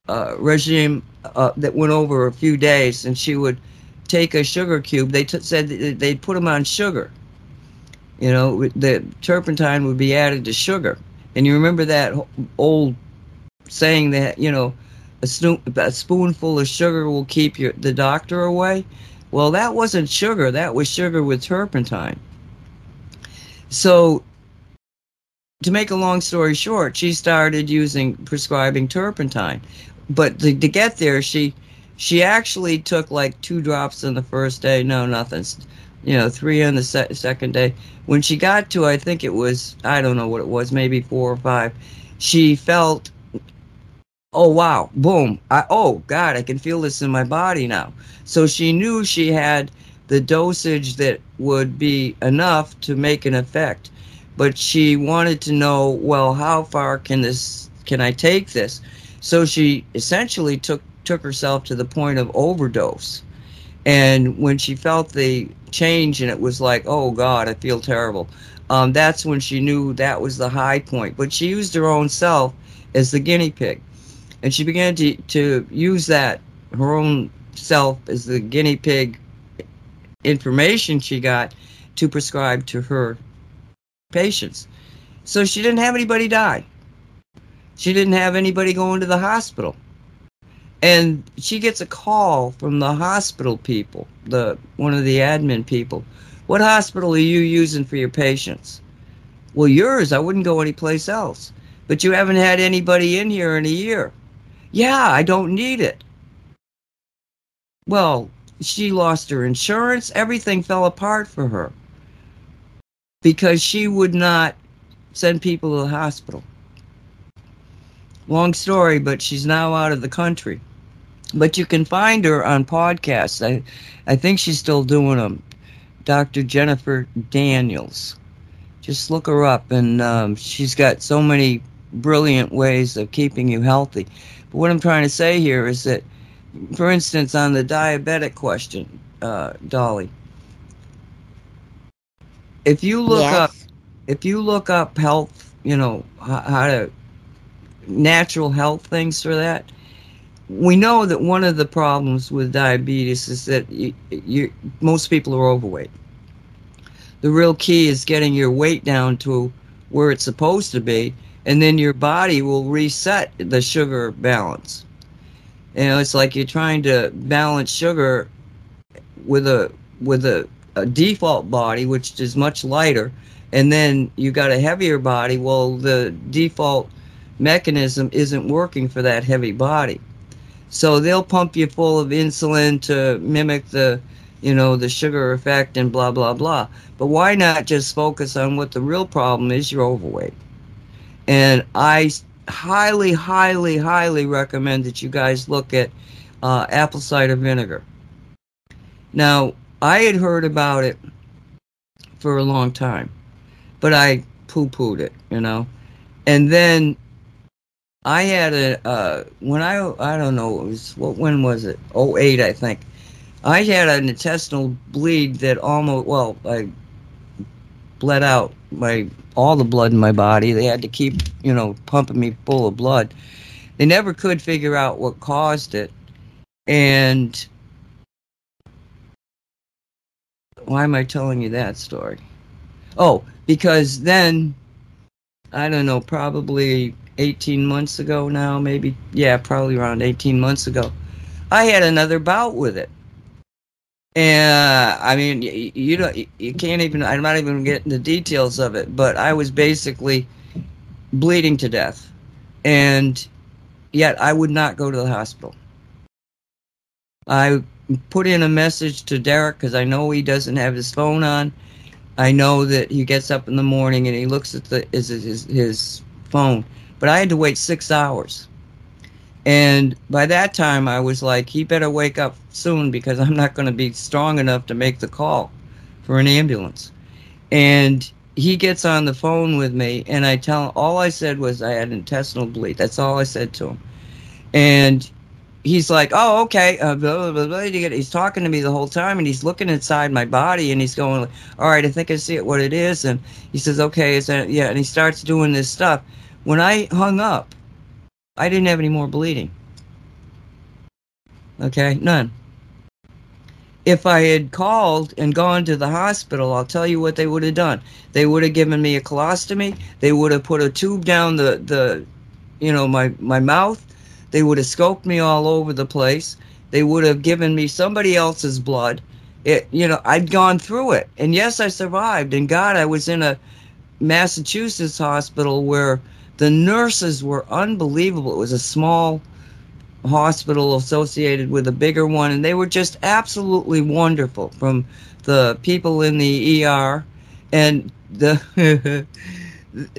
uh, regime uh, that went over a few days and she would take a sugar cube. They t- said they'd put them on sugar you know the turpentine would be added to sugar and you remember that old saying that you know a, a spoonful of sugar will keep your, the doctor away. Well, that wasn't sugar. That was sugar with turpentine. So, to make a long story short, she started using prescribing turpentine. But to, to get there, she she actually took like two drops on the first day. No, nothing. You know, three on the se- second day. When she got to, I think it was, I don't know what it was, maybe four or five, she felt oh wow boom I, oh god i can feel this in my body now. So she knew she had the dosage that would be enough to make an effect. But she wanted to know well how far can this can i take this? So she essentially took took herself to the point of overdose and when she felt the change and it was like oh god i feel terrible um, that's when she knew that was the high point but she used her own self as the guinea pig. And she began to, to use that, her own self as the guinea pig information she got to prescribe to her patients. So she didn't have anybody die. She didn't have anybody go into the hospital. And she gets a call from the hospital people, the one of the admin people. What hospital are you using for your patients? Well, yours. I wouldn't go anyplace else. But you haven't had anybody in here in a year. Yeah, I don't need it. Well, she lost her insurance. Everything fell apart for her because she would not send people to the hospital. Long story, but she's now out of the country. But you can find her on podcasts. I, I think she's still doing them. Dr. Jennifer Daniels. Just look her up, and um, she's got so many brilliant ways of keeping you healthy. But what I'm trying to say here is that, for instance, on the diabetic question, uh, Dolly, if you look Yes. up, if you look up health, you know how, how to natural health things for that. We know that one of the problems with diabetes is that you, you most people are overweight. The real key is getting your weight down to where it's supposed to be, and then your body will reset the sugar balance. You know, it's like you're trying to balance sugar with a with a, a default body, which is much lighter, and then you got a heavier body. Well, the default mechanism isn't working for that heavy body. So they'll pump you full of insulin to mimic the, you know, the sugar effect and blah blah blah. But why not just focus on what the real problem is? You're overweight. And I highly, highly, highly recommend that you guys look at uh, apple cider vinegar. Now, I had heard about it for a long time, but I poo pooed it, you know. And then I had a uh, when I I don't know it was what when was it? 08 I think. I had an intestinal bleed that almost well I bled out my all the blood in my body. They had to keep you know pumping me full of blood. They never could figure out what caused it, and why am I telling you that story? Oh, because then I don't know, probably 18 months ago now, maybe. Yeah, probably around 18 months ago. I had another bout with it. And I mean, you, you don't, you can't even, I'm not even getting the details of it, but I was basically bleeding to death. And yet I would not go to the hospital. I put in a message to Derek because I know he doesn't have his phone on. I know that he gets up in the morning and he looks at the his, his, his phone but I had to wait six hours. And by that time, I was like, he better wake up soon because I'm not going to be strong enough to make the call for an ambulance. And he gets on the phone with me, and I tell him, all I said was I had intestinal bleed. That's all I said to him. And he's like, oh, okay. Uh, blah, blah, blah, he's talking to me the whole time, and he's looking inside my body, and he's going, all right, I think I see it, what it is. And he says, okay, is that, yeah. And he starts doing this stuff. When I hung up, I didn't have any more bleeding. Okay, none. If I had called and gone to the hospital, I'll tell you what they would have done. They would have given me a colostomy. They would have put a tube down the, the you know, my, my mouth. They would have scoped me all over the place. They would have given me somebody else's blood. It, you know, I'd gone through it. And yes, I survived. And God, I was in a Massachusetts hospital where the nurses were unbelievable. It was a small hospital associated with a bigger one, and they were just absolutely wonderful. From the people in the ER, and the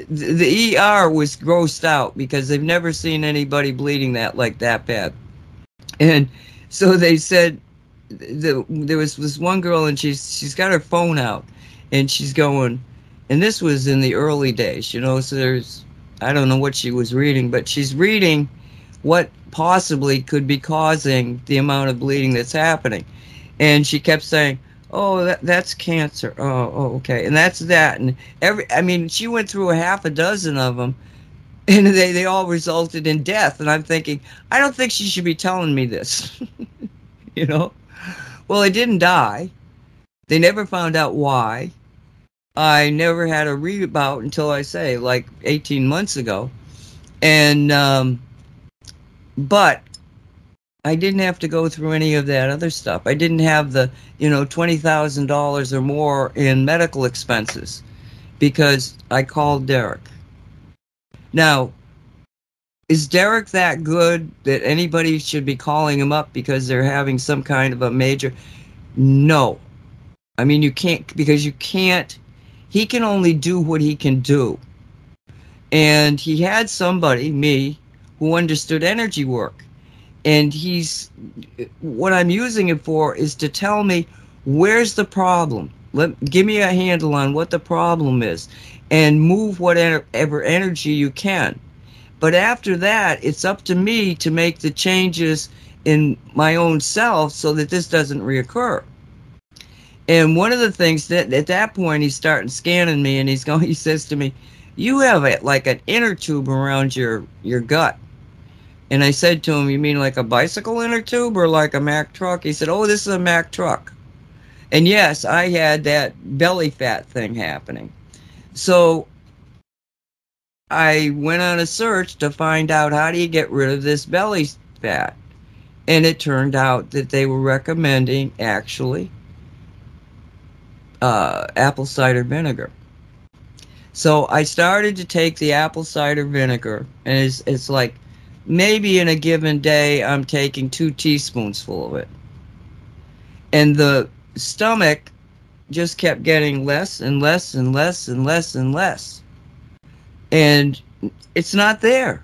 the ER was grossed out because they've never seen anybody bleeding that like that bad, and so they said the, there was this one girl, and she's she's got her phone out, and she's going, and this was in the early days, you know. So there's I don't know what she was reading, but she's reading what possibly could be causing the amount of bleeding that's happening. And she kept saying, "Oh, that, that's cancer. Oh, oh, okay, and that's that." And every, I mean, she went through a half a dozen of them, and they, they all resulted in death. And I'm thinking, I don't think she should be telling me this. you know? Well, I didn't die. They never found out why. I never had a rebout until I say like 18 months ago. And, um, but I didn't have to go through any of that other stuff. I didn't have the, you know, $20,000 or more in medical expenses because I called Derek. Now, is Derek that good that anybody should be calling him up because they're having some kind of a major? No. I mean, you can't, because you can't, he can only do what he can do. And he had somebody, me, who understood energy work. And he's, what I'm using it for is to tell me where's the problem. Let, give me a handle on what the problem is and move whatever energy you can. But after that, it's up to me to make the changes in my own self so that this doesn't reoccur. And one of the things that at that point he's starting scanning me and he's going he says to me, You have a, like an inner tube around your, your gut. And I said to him, You mean like a bicycle inner tube or like a Mack truck? He said, Oh, this is a Mack truck. And yes, I had that belly fat thing happening. So I went on a search to find out how do you get rid of this belly fat. And it turned out that they were recommending actually uh, apple cider vinegar. So I started to take the apple cider vinegar, and it's, it's like maybe in a given day I'm taking two teaspoons full of it. And the stomach just kept getting less and less and less and less and less. And it's not there.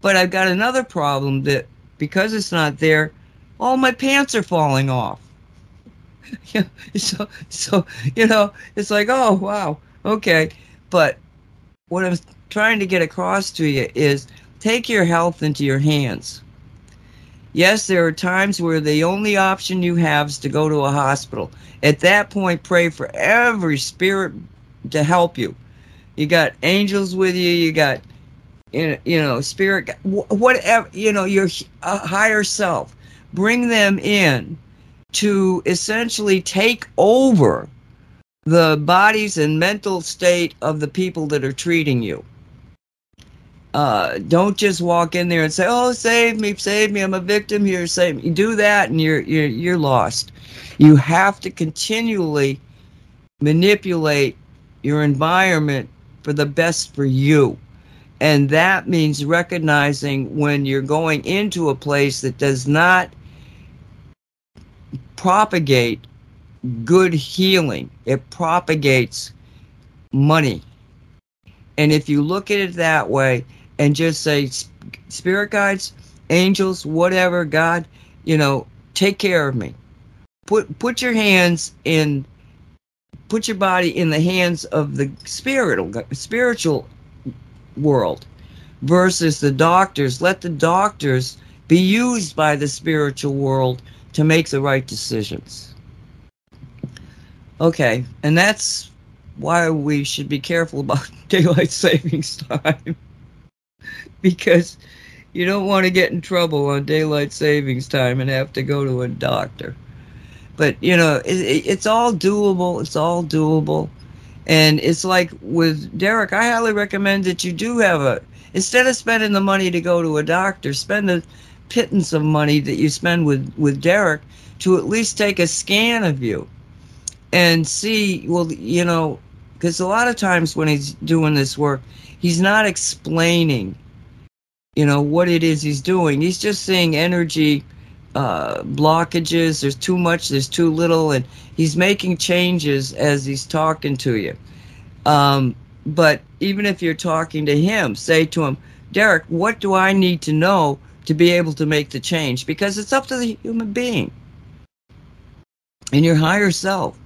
But I've got another problem that because it's not there, all my pants are falling off. so, so you know, it's like, oh wow, okay. But what I'm trying to get across to you is take your health into your hands. Yes, there are times where the only option you have is to go to a hospital. At that point, pray for every spirit to help you. You got angels with you. You got, you know, spirit, whatever, you know, your uh, higher self. Bring them in to essentially take over the bodies and mental state of the people that are treating you. Uh, don't just walk in there and say, "Oh, save me, save me! I'm a victim here. Save me." You do that, and you're you're you're lost. You have to continually manipulate your environment for the best for you, and that means recognizing when you're going into a place that does not propagate good healing. It propagates money. And if you look at it that way, and just say, Spirit guides, angels, whatever, God, you know, take care of me. Put put your hands in, put your body in the hands of the spiritual spiritual world, versus the doctors. Let the doctors be used by the spiritual world to make the right decisions. Okay, and that's why we should be careful about daylight savings time because you don't want to get in trouble on daylight savings time and have to go to a doctor. But you know, it, it's all doable. It's all doable, and it's like with Derek. I highly recommend that you do have a instead of spending the money to go to a doctor, spend the pittance of money that you spend with with Derek to at least take a scan of you and see. Well, you know, because a lot of times when he's doing this work, he's not explaining you know what it is he's doing he's just seeing energy uh, blockages there's too much there's too little and he's making changes as he's talking to you um, but even if you're talking to him say to him derek what do i need to know to be able to make the change because it's up to the human being and your higher self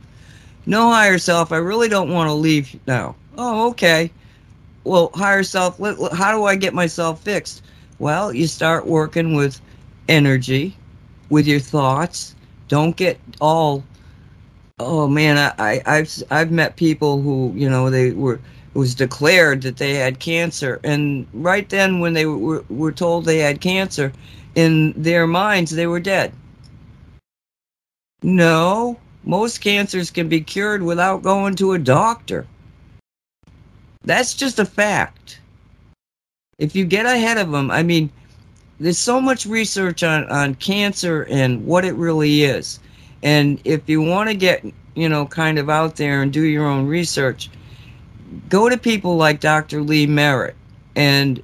no higher self i really don't want to leave now oh okay well, higher self, how do I get myself fixed? Well, you start working with energy, with your thoughts. Don't get all, oh man, I, I, have I've met people who, you know, they were was declared that they had cancer. And right then, when they were, were told they had cancer, in their minds, they were dead. No, most cancers can be cured without going to a doctor. That's just a fact. If you get ahead of them, I mean, there's so much research on, on cancer and what it really is. And if you want to get, you know, kind of out there and do your own research, go to people like Dr. Lee Merritt. And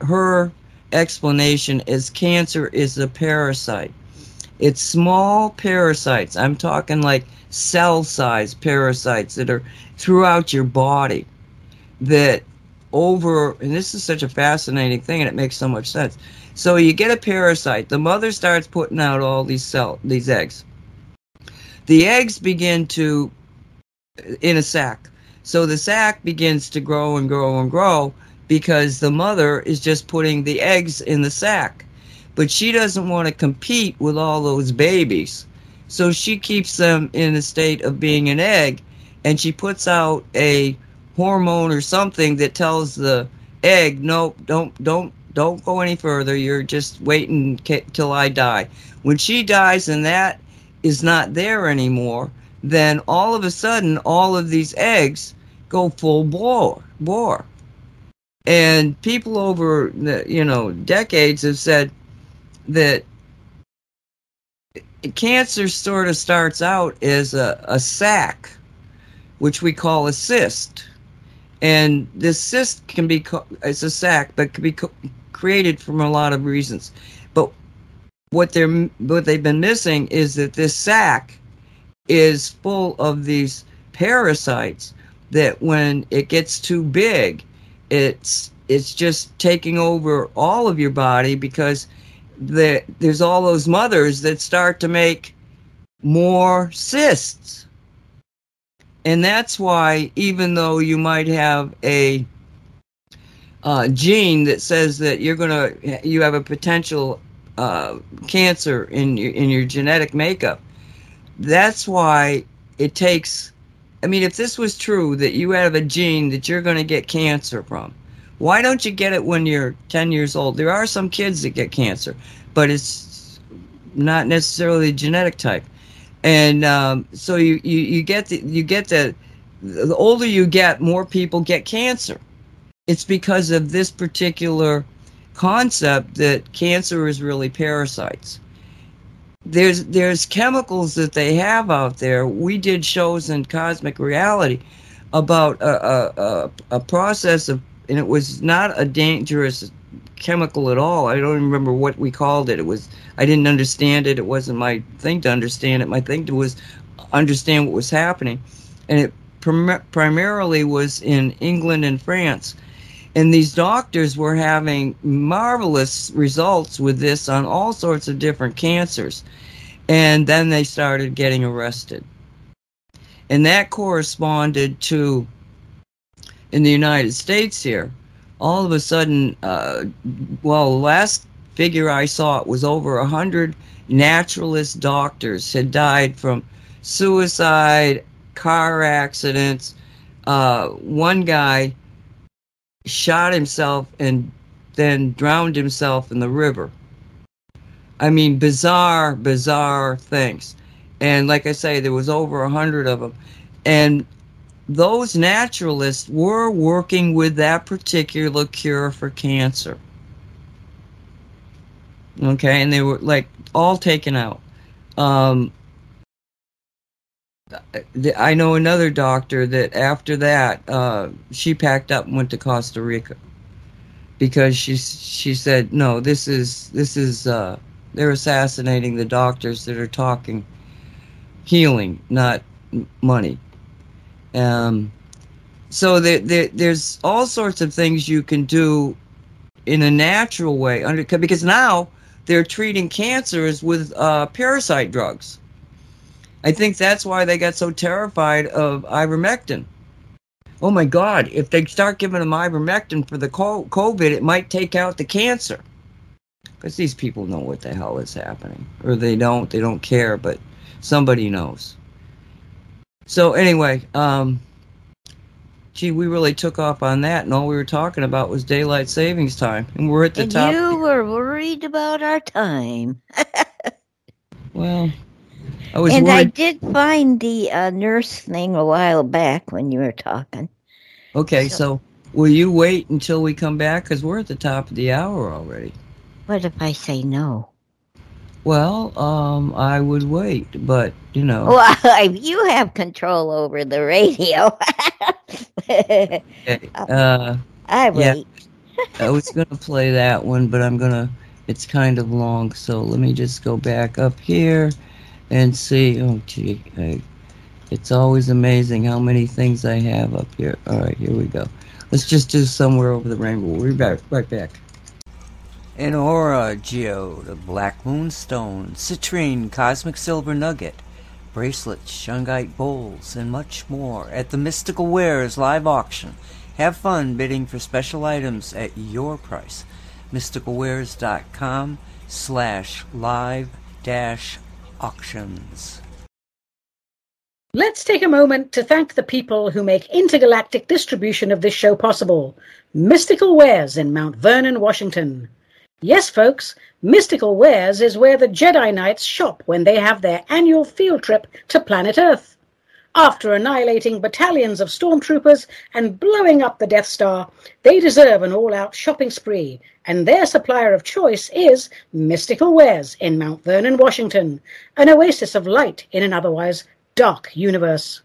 her explanation is cancer is a parasite. It's small parasites. I'm talking like cell size parasites that are throughout your body that over, and this is such a fascinating thing and it makes so much sense. So you get a parasite, the mother starts putting out all these cell, these eggs. The eggs begin to, in a sac. So the sac begins to grow and grow and grow because the mother is just putting the eggs in the sac. But she doesn't want to compete with all those babies. So she keeps them in a state of being an egg and she puts out a hormone or something that tells the egg, nope, don't, don't, don't go any further. You're just waiting till I die. When she dies and that is not there anymore, then all of a sudden, all of these eggs go full bore, bore. And people over, the, you know, decades have said that cancer sort of starts out as a, a sac, which we call a cyst. And this cyst can be, it's a sac, but can be created from a lot of reasons. But what they're what they've been missing is that this sac is full of these parasites that when it gets too big, it's it's just taking over all of your body because the, there's all those mothers that start to make more cysts. And that's why, even though you might have a uh, gene that says that you're gonna, you have a potential uh, cancer in your, in your genetic makeup, that's why it takes. I mean, if this was true that you have a gene that you're going to get cancer from, why don't you get it when you're 10 years old? There are some kids that get cancer, but it's not necessarily a genetic type. And um, so you, you, you get the, you get the, the older you get, more people get cancer. It's because of this particular concept that cancer is really parasites. There's there's chemicals that they have out there. We did shows in Cosmic Reality about a, a, a, a process of and it was not a dangerous chemical at all. I don't remember what we called it. It was I didn't understand it. It wasn't my thing to understand it. My thing to was understand what was happening, and it prim- primarily was in England and France. And these doctors were having marvelous results with this on all sorts of different cancers. And then they started getting arrested. And that corresponded to in the United States here, all of a sudden, uh, well, last figure I saw it was over a hundred naturalist doctors had died from suicide, car accidents. Uh, one guy shot himself and then drowned himself in the river. I mean, bizarre, bizarre things. And like I say, there was over a hundred of them. And those naturalists were working with that particular cure for cancer. Okay, and they were like all taken out. Um, I know another doctor that after that, uh, she packed up and went to Costa Rica because she she said no, this is this is uh, they're assassinating the doctors that are talking healing, not money. Um, so there, there, there's all sorts of things you can do in a natural way under because now they're treating cancers with uh, parasite drugs. I think that's why they got so terrified of ivermectin. Oh my God! If they start giving them ivermectin for the COVID, it might take out the cancer. Because these people know what the hell is happening, or they don't. They don't care, but somebody knows. So anyway, um, gee, we really took off on that, and all we were talking about was daylight savings time, and we're at the and top. you were worried about our time. Well, I was and I did find the uh, nurse thing a while back when you were talking. okay, so- so will you wait until we come back? Because we're at the top of the hour already. What if I say no? Well, um, I would wait, but you know, Well, you have control over the radio. okay, uh, I Yeah. I was gonna play that one, but I'm gonna. It's kind of long, so let me just go back up here and see. Oh, gee, I, it's always amazing how many things I have up here. All right, here we go. Let's just do somewhere over the rainbow. We'll be back, right back. An aura geode, a black moonstone, citrine, cosmic silver nugget, bracelets, shungite bowls, and much more at the Mystical Wares live auction. Have fun bidding for special items at your price. MysticalWares.com slash live dash auctions. Let's take a moment to thank the people who make intergalactic distribution of this show possible. Mystical Wares in Mount Vernon, Washington. Yes, folks, Mystical Wares is where the Jedi Knights shop when they have their annual field trip to planet Earth. After annihilating battalions of stormtroopers and blowing up the Death Star, they deserve an all out shopping spree, and their supplier of choice is Mystical Wares in Mount Vernon, Washington, an oasis of light in an otherwise dark universe.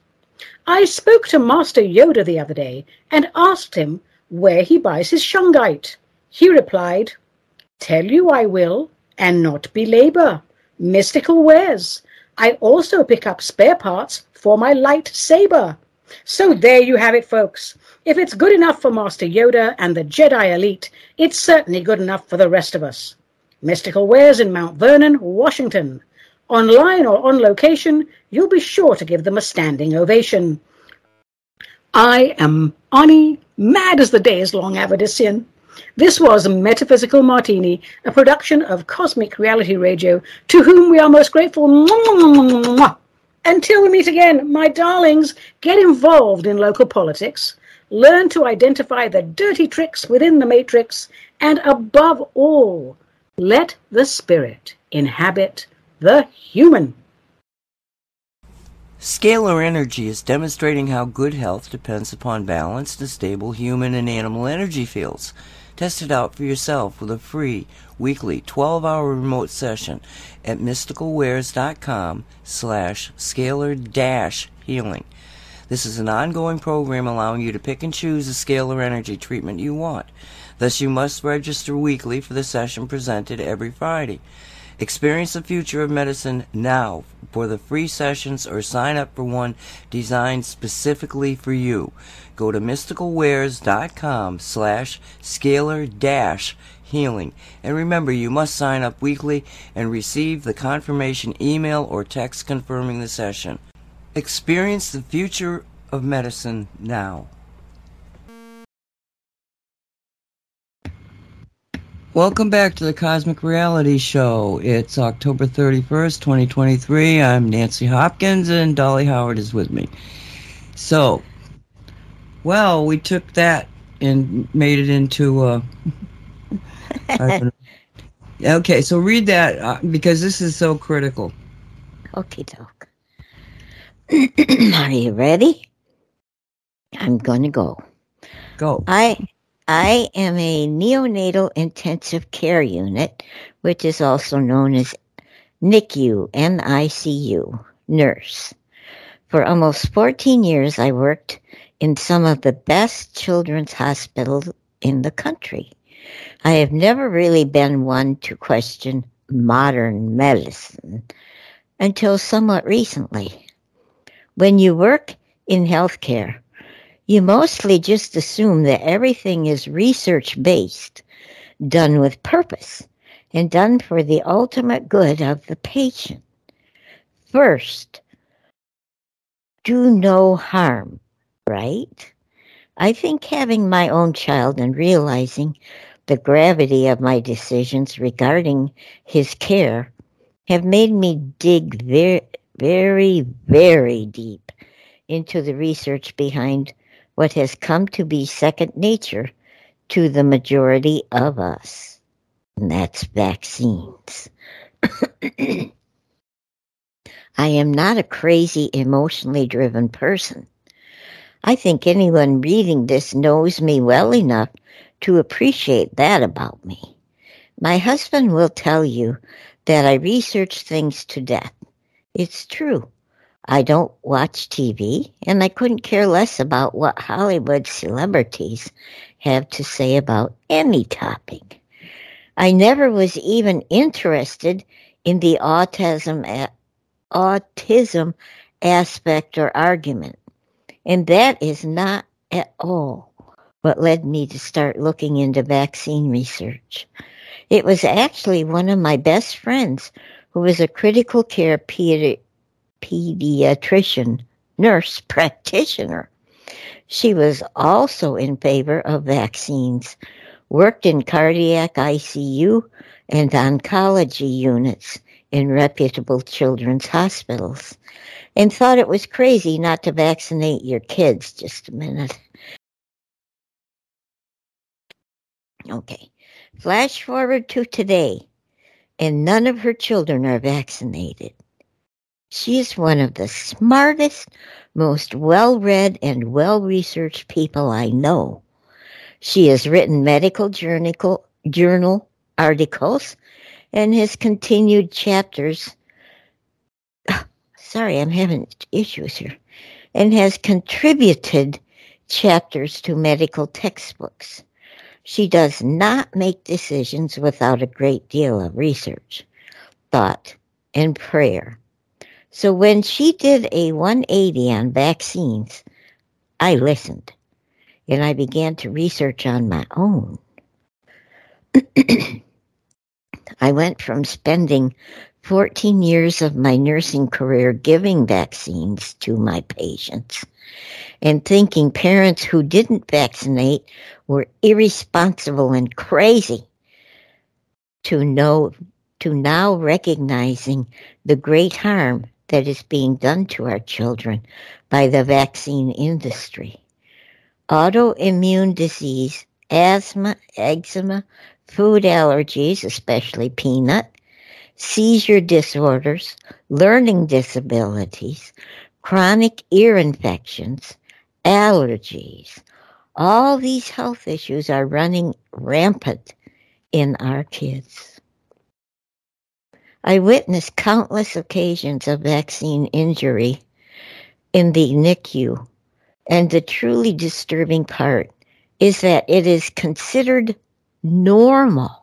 I spoke to Master Yoda the other day and asked him where he buys his shungite. He replied, Tell you I will, and not belabor. Mystical wares. I also pick up spare parts for my lightsaber. So there you have it, folks. If it's good enough for Master Yoda and the Jedi elite, it's certainly good enough for the rest of us. Mystical Wares in Mount Vernon, Washington. Online or on location, you'll be sure to give them a standing ovation. I am Ani, mad as the day is long, Avadisian. This was Metaphysical Martini, a production of Cosmic Reality Radio, to whom we are most grateful. Until we meet again, my darlings, get involved in local politics, learn to identify the dirty tricks within the matrix, and above all, let the spirit inhabit the human. Scalar energy is demonstrating how good health depends upon balanced and stable human and animal energy fields. Test it out for yourself with a free weekly 12-hour remote session at mysticalwares.com slash scalar dash healing. This is an ongoing program allowing you to pick and choose the scalar energy treatment you want. Thus, you must register weekly for the session presented every Friday. Experience the future of medicine now for the free sessions or sign up for one designed specifically for you. Go to mysticalwares.com slash scalar dash healing. And remember, you must sign up weekly and receive the confirmation email or text confirming the session. Experience the future of medicine now. Welcome back to the Cosmic Reality Show. It's October 31st, 2023. I'm Nancy Hopkins and Dolly Howard is with me. So, well, we took that and made it into a. I. Okay, so read that uh, because this is so critical. Okay, doke. Are you ready? I'm going to go. Go. I I am a neonatal intensive care unit, which is also known as NICU, N-I-C-U, nurse. For almost 14 years, I worked in some of the best children's hospitals in the country. I have never really been one to question modern medicine until somewhat recently. When you work in healthcare, you mostly just assume that everything is research based, done with purpose, and done for the ultimate good of the patient. First, do no harm, right? I think having my own child and realizing the gravity of my decisions regarding his care have made me dig very, very, very deep into the research behind what has come to be second nature to the majority of us, and that's vaccines. I am not a crazy, emotionally driven person. I think anyone reading this knows me well enough to appreciate that about me. My husband will tell you that I research things to death. It's true. I don't watch TV, and I couldn't care less about what Hollywood celebrities have to say about any topic. I never was even interested in the autism autism aspect or argument. And that is not at all what led me to start looking into vaccine research. It was actually one of my best friends who was a critical care pedi- pediatrician, nurse practitioner. She was also in favor of vaccines, worked in cardiac ICU and oncology units in reputable children's hospitals, and thought it was crazy not to vaccinate your kids. Just a minute. Okay. Flash forward to today, and none of her children are vaccinated. She is one of the smartest, most well read, and well researched people I know. She has written medical journal, journal articles and has continued chapters. Sorry, I'm having issues here. And has contributed chapters to medical textbooks. She does not make decisions without a great deal of research, thought, and prayer. So when she did a 180 on vaccines, I listened and I began to research on my own. I went from spending 14 years of my nursing career giving vaccines to my patients and thinking parents who didn't vaccinate were irresponsible and crazy to know to now recognizing the great harm that is being done to our children by the vaccine industry. Autoimmune disease, asthma, eczema, food allergies, especially peanut, seizure disorders, learning disabilities, chronic ear infections, allergies. All these health issues are running rampant in our kids. I witnessed countless occasions of vaccine injury in the NICU, and the truly disturbing part is that it is considered normal.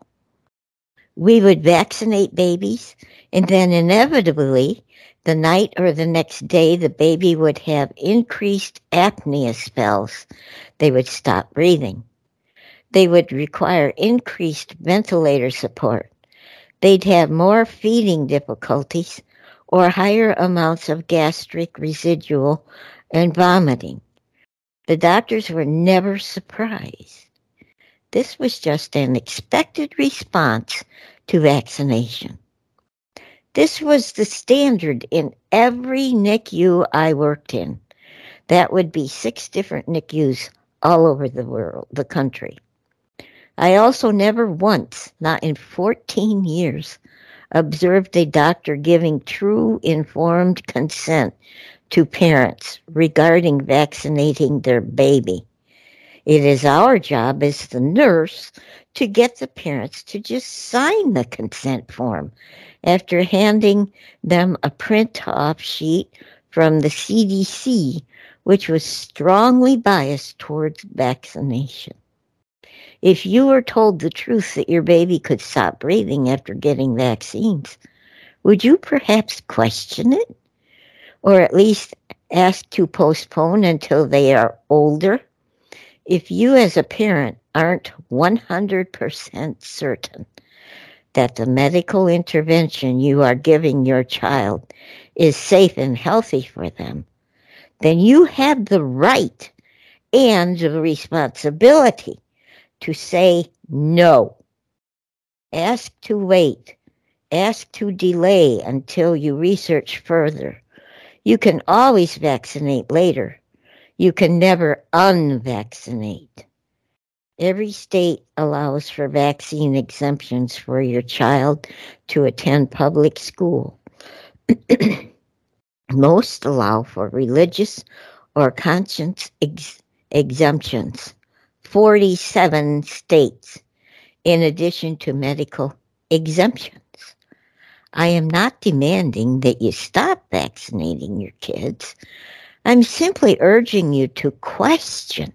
We would vaccinate babies, and then inevitably, the night or the next day, the baby would have increased apnea spells. They would stop breathing. They would require increased ventilator support. They'd have more feeding difficulties or higher amounts of gastric residual and vomiting. The doctors were never surprised. This was just an expected response to vaccination. This was the standard in every NICU I worked in. That would be six different NICUs all over the world, the country. I also never once, not in 14 years, observed a doctor giving true informed consent to parents regarding vaccinating their baby. It is our job as the nurse to get the parents to just sign the consent form after handing them a print off sheet from the CDC, which was strongly biased towards vaccination. If you were told the truth that your baby could stop breathing after getting vaccines, would you perhaps question it? Or at least ask to postpone until they are older? If you as a parent aren't 100% certain that the medical intervention you are giving your child is safe and healthy for them, then you have the right and the responsibility to say no. Ask to wait. Ask to delay until you research further. You can always vaccinate later You can never unvaccinate. Every state allows for vaccine exemptions for your child to attend public school. Most allow for religious or conscience ex- exemptions. 47 states, in addition to medical exemptions. I am not demanding that you stop vaccinating your kids. I'm simply urging you to question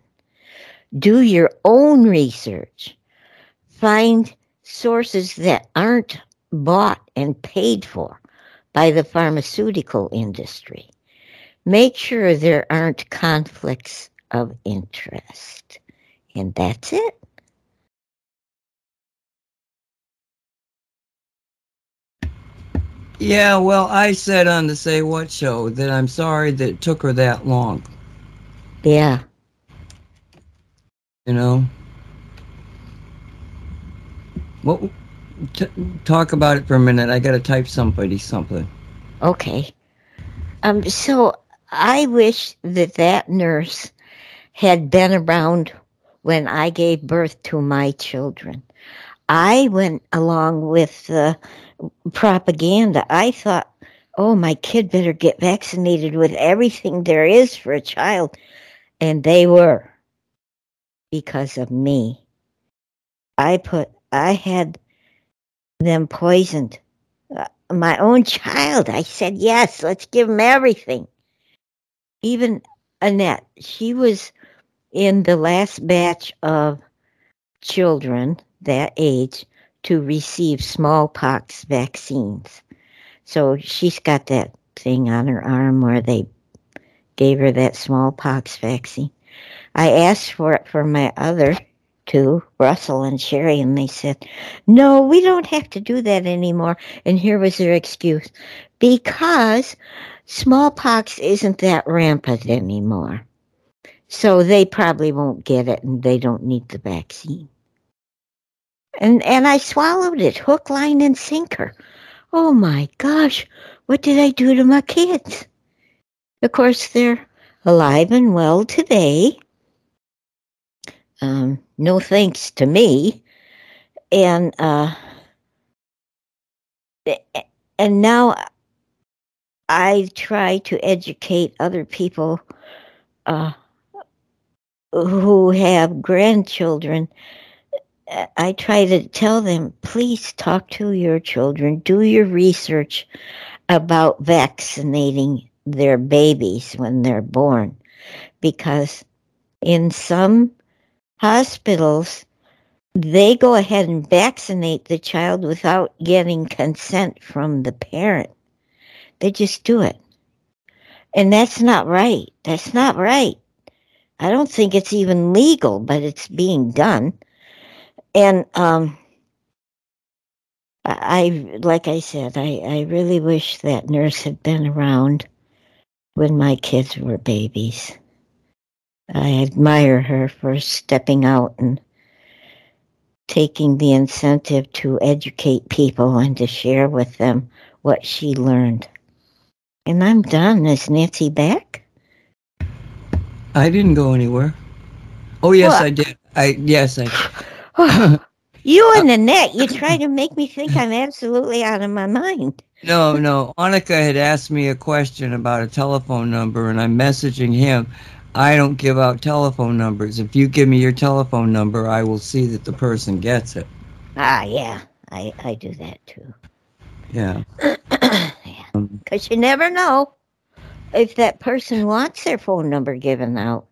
do your own research, find sources that aren't bought and paid for by the pharmaceutical industry. Make sure there aren't conflicts of interest. And that's it. Yeah, well, I said on the Say What show that I'm sorry that it took her that long. Yeah. You know. What? T- talk about it for a minute. I got to type somebody something. Okay. Um. So I wish that that nurse had been around when I gave birth to my children. I went along with the propaganda. I thought, oh, my kid better get vaccinated with everything there is for a child. And they were because of me. I put, I had them poisoned. Uh, my own child. I said, yes, let's give him everything. Even Annette, she was in the last batch of children that age to receive smallpox vaccines. So she's got that thing on her arm where they gave her that smallpox vaccine. I asked for it for my other two, Russell and Sherry, and they said, no, we don't have to do that anymore. And here was their excuse because smallpox isn't that rampant anymore. So they probably won't get it and they don't need the vaccine. And and I swallowed it, hook, line, and sinker. Oh my gosh, what did I do to my kids? Of course, they're alive and well today. Um, no thanks to me. And uh, and now I try to educate other people uh, who have grandchildren I try to tell them, please talk to your children, do your research about vaccinating their babies when they're born. Because in some hospitals, they go ahead and vaccinate the child without getting consent from the parent. They just do it. And that's not right. That's not right. I don't think it's even legal, but it's being done and um, I, like I said, I, I really wish that nurse had been around when my kids were babies. I admire her for stepping out and taking the incentive to educate people and to share with them what she learned. And I'm done. Is Nancy back? I didn't go anywhere. Oh yes, well, I did. I yes, I. you and Annette, you try to make me think I'm absolutely out of my mind. No, no. Annika had asked me a question about a telephone number, and I'm messaging him. I don't give out telephone numbers. If you give me your telephone number, I will see that the person gets it. Ah, yeah. I, I do that too. Yeah. Because you never know if that person wants their phone number given out.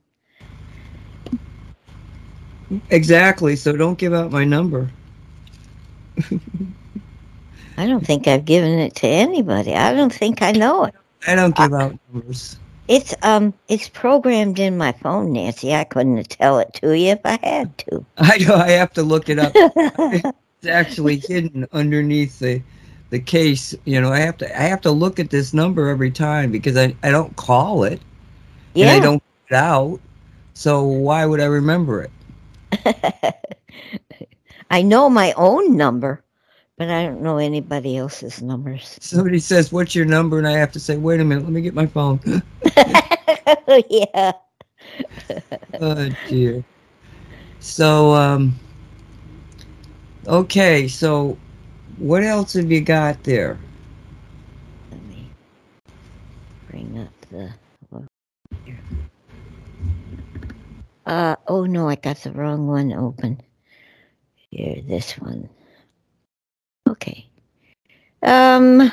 Exactly. So don't give out my number. I don't think I've given it to anybody. I don't think I know it. I don't give out numbers. It's um it's programmed in my phone, Nancy. I couldn't tell it to you if I had to. I know I have to look it up. it's actually hidden underneath the the case. You know, I have to I have to look at this number every time because I, I don't call it. Yeah. And I don't it out. So why would I remember it? I know my own number, but I don't know anybody else's numbers. Somebody says, What's your number? And I have to say, Wait a minute, let me get my phone. yeah. oh dear. So um okay, so what else have you got there? Let me bring up the. well. Uh oh no, I got the wrong one open. Here, this one. Okay. Um.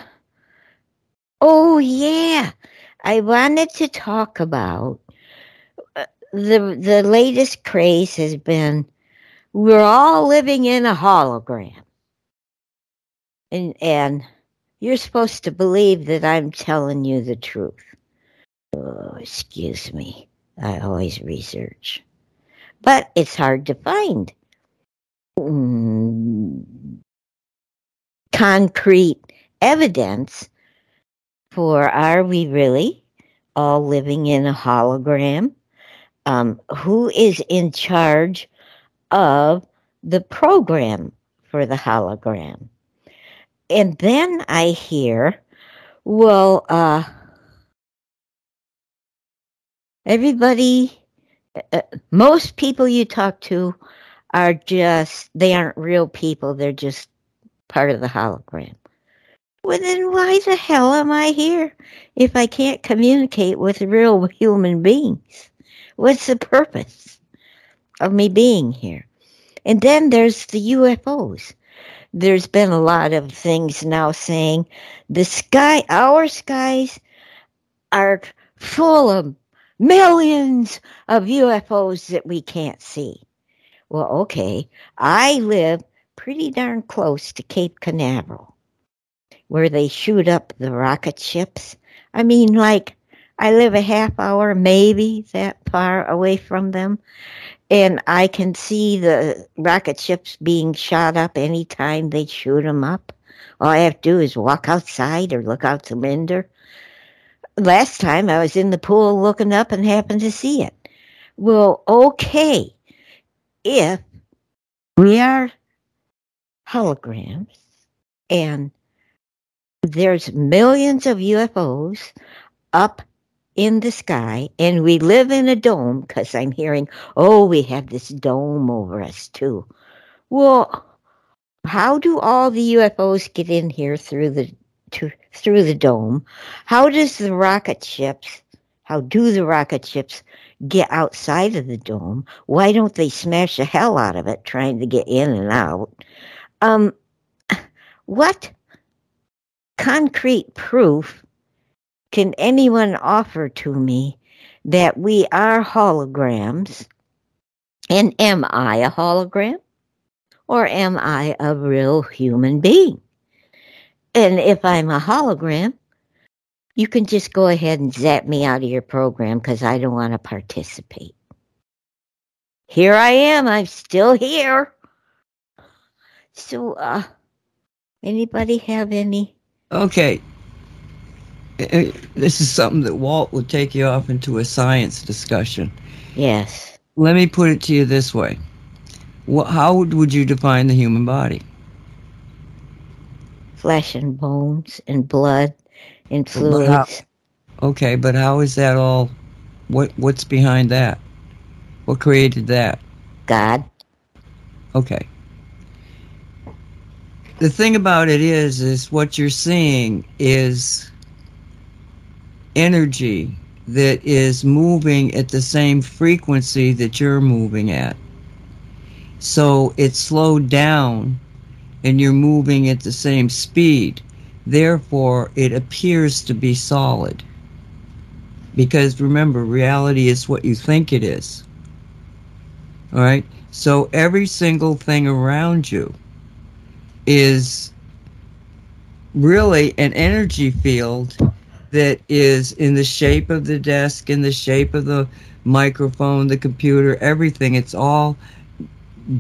Oh yeah, I wanted to talk about uh, the the latest craze has been we're all living in a hologram, and and you're supposed to believe that I'm telling you the truth. Oh, excuse me. I always research. But it's hard to find mm, concrete evidence for are we really all living in a hologram? Um, who is in charge of the program for the hologram? And then I hear, well, uh, everybody, uh, most people you talk to are just, they aren't real people. They're just part of the hologram. Well, then why the hell am I here if I can't communicate with real human beings? What's the purpose of me being here? And then there's the UFOs. There's been a lot of things now saying the sky, our skies are full of millions of UFOs that we can't see. Well, okay, I live pretty darn close to Cape Canaveral where they shoot up the rocket ships. I mean, like, I live a half hour, maybe that far away from them, and I can see the rocket ships being shot up anytime they shoot them up. All I have to do is walk outside or look out the window. Last time I was in the pool looking up and happened to see it. Well, okay, if we are holograms and there's millions of UFOs up in the sky, and we live in a dome because I'm hearing, oh, we have this dome over us too. Well, how do all the UFOs get in here through the to, through the dome? How does the rocket ships? How do the rocket ships get outside of the dome? Why don't they smash the hell out of it trying to get in and out? Um, what concrete proof can anyone offer to me that we are holograms? And am I a hologram? Or am I a real human being? And if I'm a hologram, you can just go ahead and zap me out of your program because I don't want to participate. Here I am. I'm still here. So, uh, anybody have any Okay. Uh, uh, This is something that Walt would take you off into a science discussion. Yes. Let me put it to you this way. How would you define the human body? Flesh and bones and blood and But how- fluids. Okay, but how is that all? What What's behind that? What created that? God. Okay. The thing about it is, is what you're seeing is energy that is moving at the same frequency that you're moving at. So it's slowed down and you're moving at the same speed. Therefore, it appears to be solid. Because remember, reality is what you think it is. All right? So every single thing around you is really an energy field that is in the shape of the desk, in the shape of the microphone, the computer, everything. It's all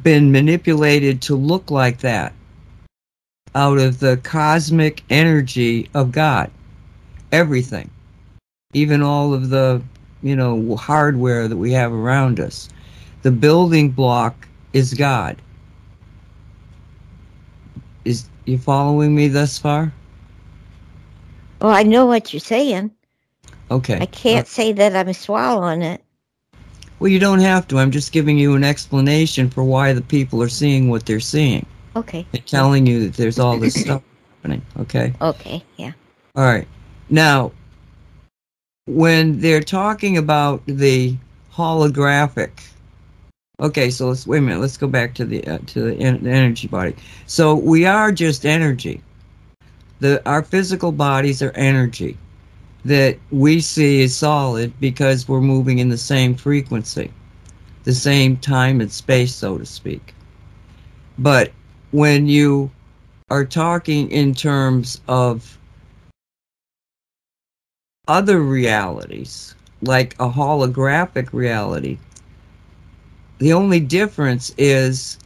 been manipulated to look like that out of the cosmic energy of God. Everything. Even all of the, you know, hardware that we have around us. The building block is God. Is you following me thus far? Well, I know what you're saying. Okay. I can't uh, say that I'm swallowing it. Well, you don't have to. I'm just giving you an explanation for why the people are seeing what they're seeing Okay. telling you that there's all this stuff happening. Okay. Okay. Yeah. All right. Now, when they're talking about the holographic, okay, so let's wait a minute. Let's go back to the uh, to the, en- the energy body. So we are just energy. The our physical bodies are energy that we see as solid because we're moving in the same frequency, the same time and space, so to speak. But when you are talking in terms of other realities, like a holographic reality, the only difference is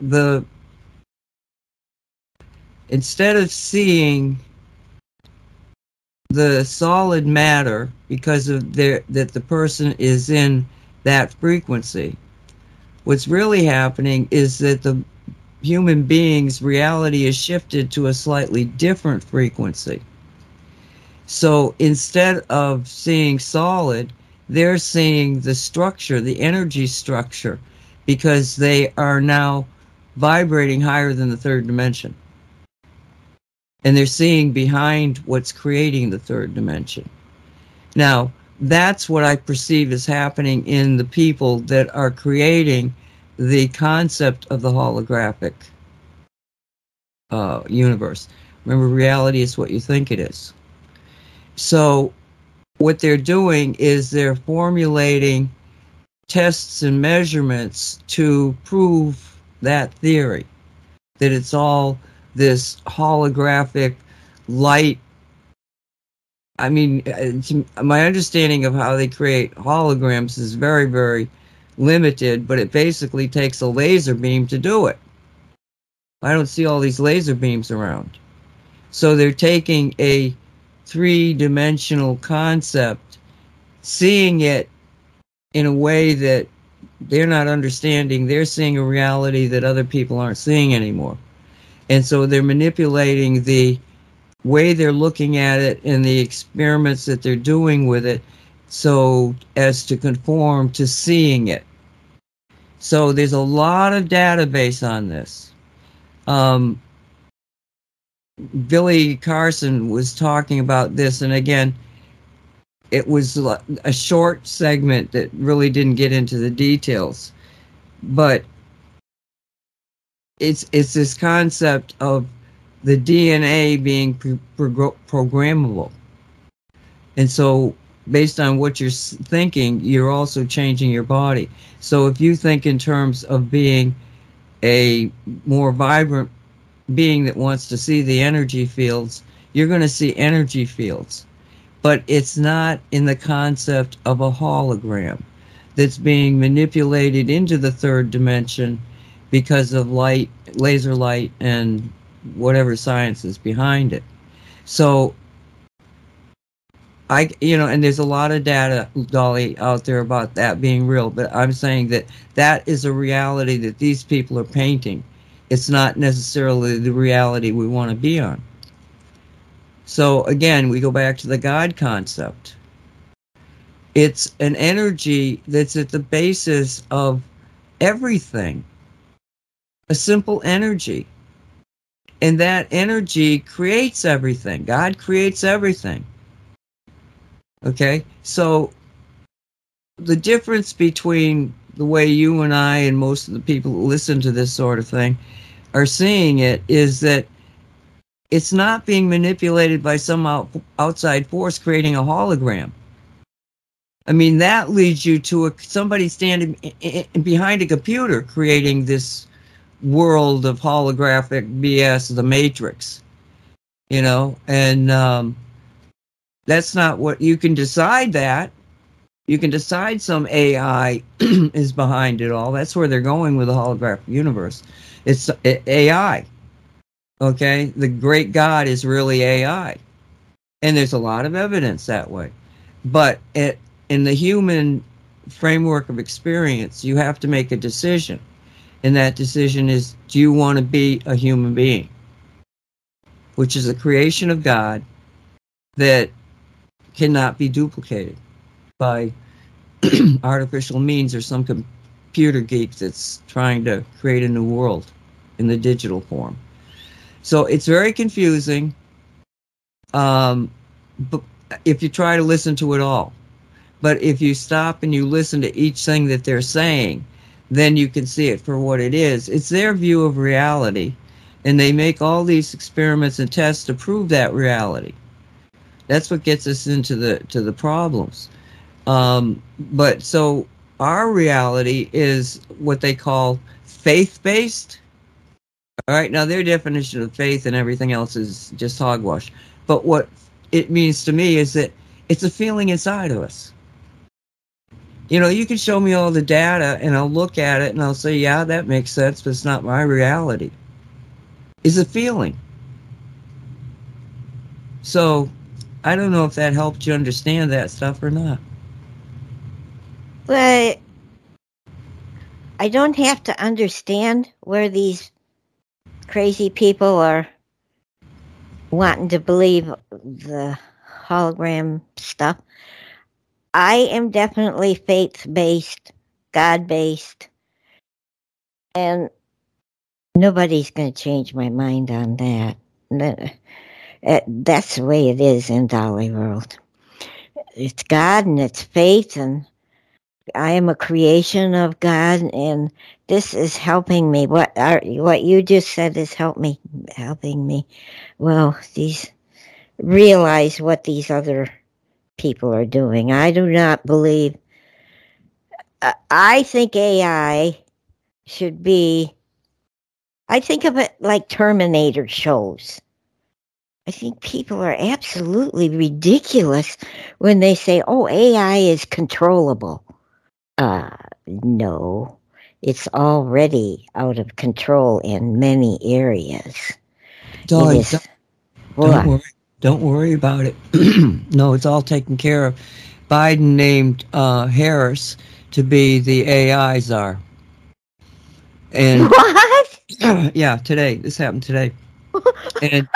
the instead of seeing the solid matter because of their that the person is in that frequency what's really happening is that the human being's reality is shifted to a slightly different frequency so instead of seeing solid, they're seeing the structure, the energy structure, because they are now vibrating higher than the third dimension. And they're seeing behind what's creating the third dimension. Now, that's what I perceive is happening in the people that are creating the concept of the holographic uh, universe. Remember, reality is what you think it is. So, what they're doing is they're formulating tests and measurements to prove that theory that it's all this holographic light. I mean, my understanding of how they create holograms is very, very limited, but it basically takes a laser beam to do it. I don't see all these laser beams around. So they're taking a three dimensional concept, seeing it in a way that they're not understanding. They're seeing a reality that other people aren't seeing anymore. And so they're manipulating the way they're looking at it and the experiments that they're doing with it so as to conform to seeing it. So there's a lot of database on this. Um, Billy Carson was talking about this, and again, it was a short segment that really didn't get into the details, but it's it's this concept of the DNA being pro- programmable, and so based on what you're thinking, you're also changing your body. So if you think in terms of being a more vibrant being that wants to see the energy fields, you're going to see energy fields. But it's not in the concept of a hologram that's being manipulated into the third dimension because of light, laser light, and whatever science is behind it. So, I, you know, and there's a lot of data, Dolly, out there about that being real, but I'm saying that that is a reality that these people are painting it's not necessarily the reality we want to be on. So again, we go back to the God concept. It's an energy that's at the basis of everything, a simple energy. And that energy creates everything. God creates everything. Okay? So the difference between the way you and I and most of the people who listen to this sort of thing are seeing it is that it's not being manipulated by some out, outside force creating a hologram. I mean, that leads you to a, somebody standing in, in, behind a computer creating this world of holographic BS, the Matrix, you know, and um, that's not what you can decide that. You can decide some AI is behind it all. That's where they're going with the holographic universe. It's AI. Okay, the great God is really AI, and there's a lot of evidence that way. But it, in the human framework of experience, you have to make a decision, and that decision is: Do you want to be a human being, which is a creation of God that cannot be duplicated by artificial means or some computer geek that's trying to create a new world in the digital form. So it's very confusing. Um, but if you try to listen to it all, but if you stop and you listen to each thing that they're saying, then you can see it for what it is. It's their view of reality, and they make all these experiments and tests to prove that reality. That's what gets us into the to the problems. Um, but so our reality is what they call faith based. All right, now their definition of faith and everything else is just hogwash. But what it means to me is that it's a feeling inside of us. You know, you can show me all the data and I'll look at it and I'll say, yeah, that makes sense, but it's not my reality. It's a feeling. So I don't know if that helped you understand that stuff or not. But I don't have to understand where these crazy people are wanting to believe the hologram stuff. I am definitely faith based, God based, and nobody's going to change my mind on that. Uh, That's the way it is in Dolly World. It's God and it's faith, and I am a creation of God, and this is helping me. What are, what you just said is help me, helping me. Well, these realize what these other people are doing. I do not believe. I- I think AI should be. I think of it like Terminator shows. I think people are absolutely ridiculous when they say, "Oh, AI is controllable." Uh, no, it's already out of control in many areas. Is. don't, don't worry. Don't worry about it. no, it's all taken care of. Biden named uh, Harris to be the AI czar. And What? yeah, today. This happened today. And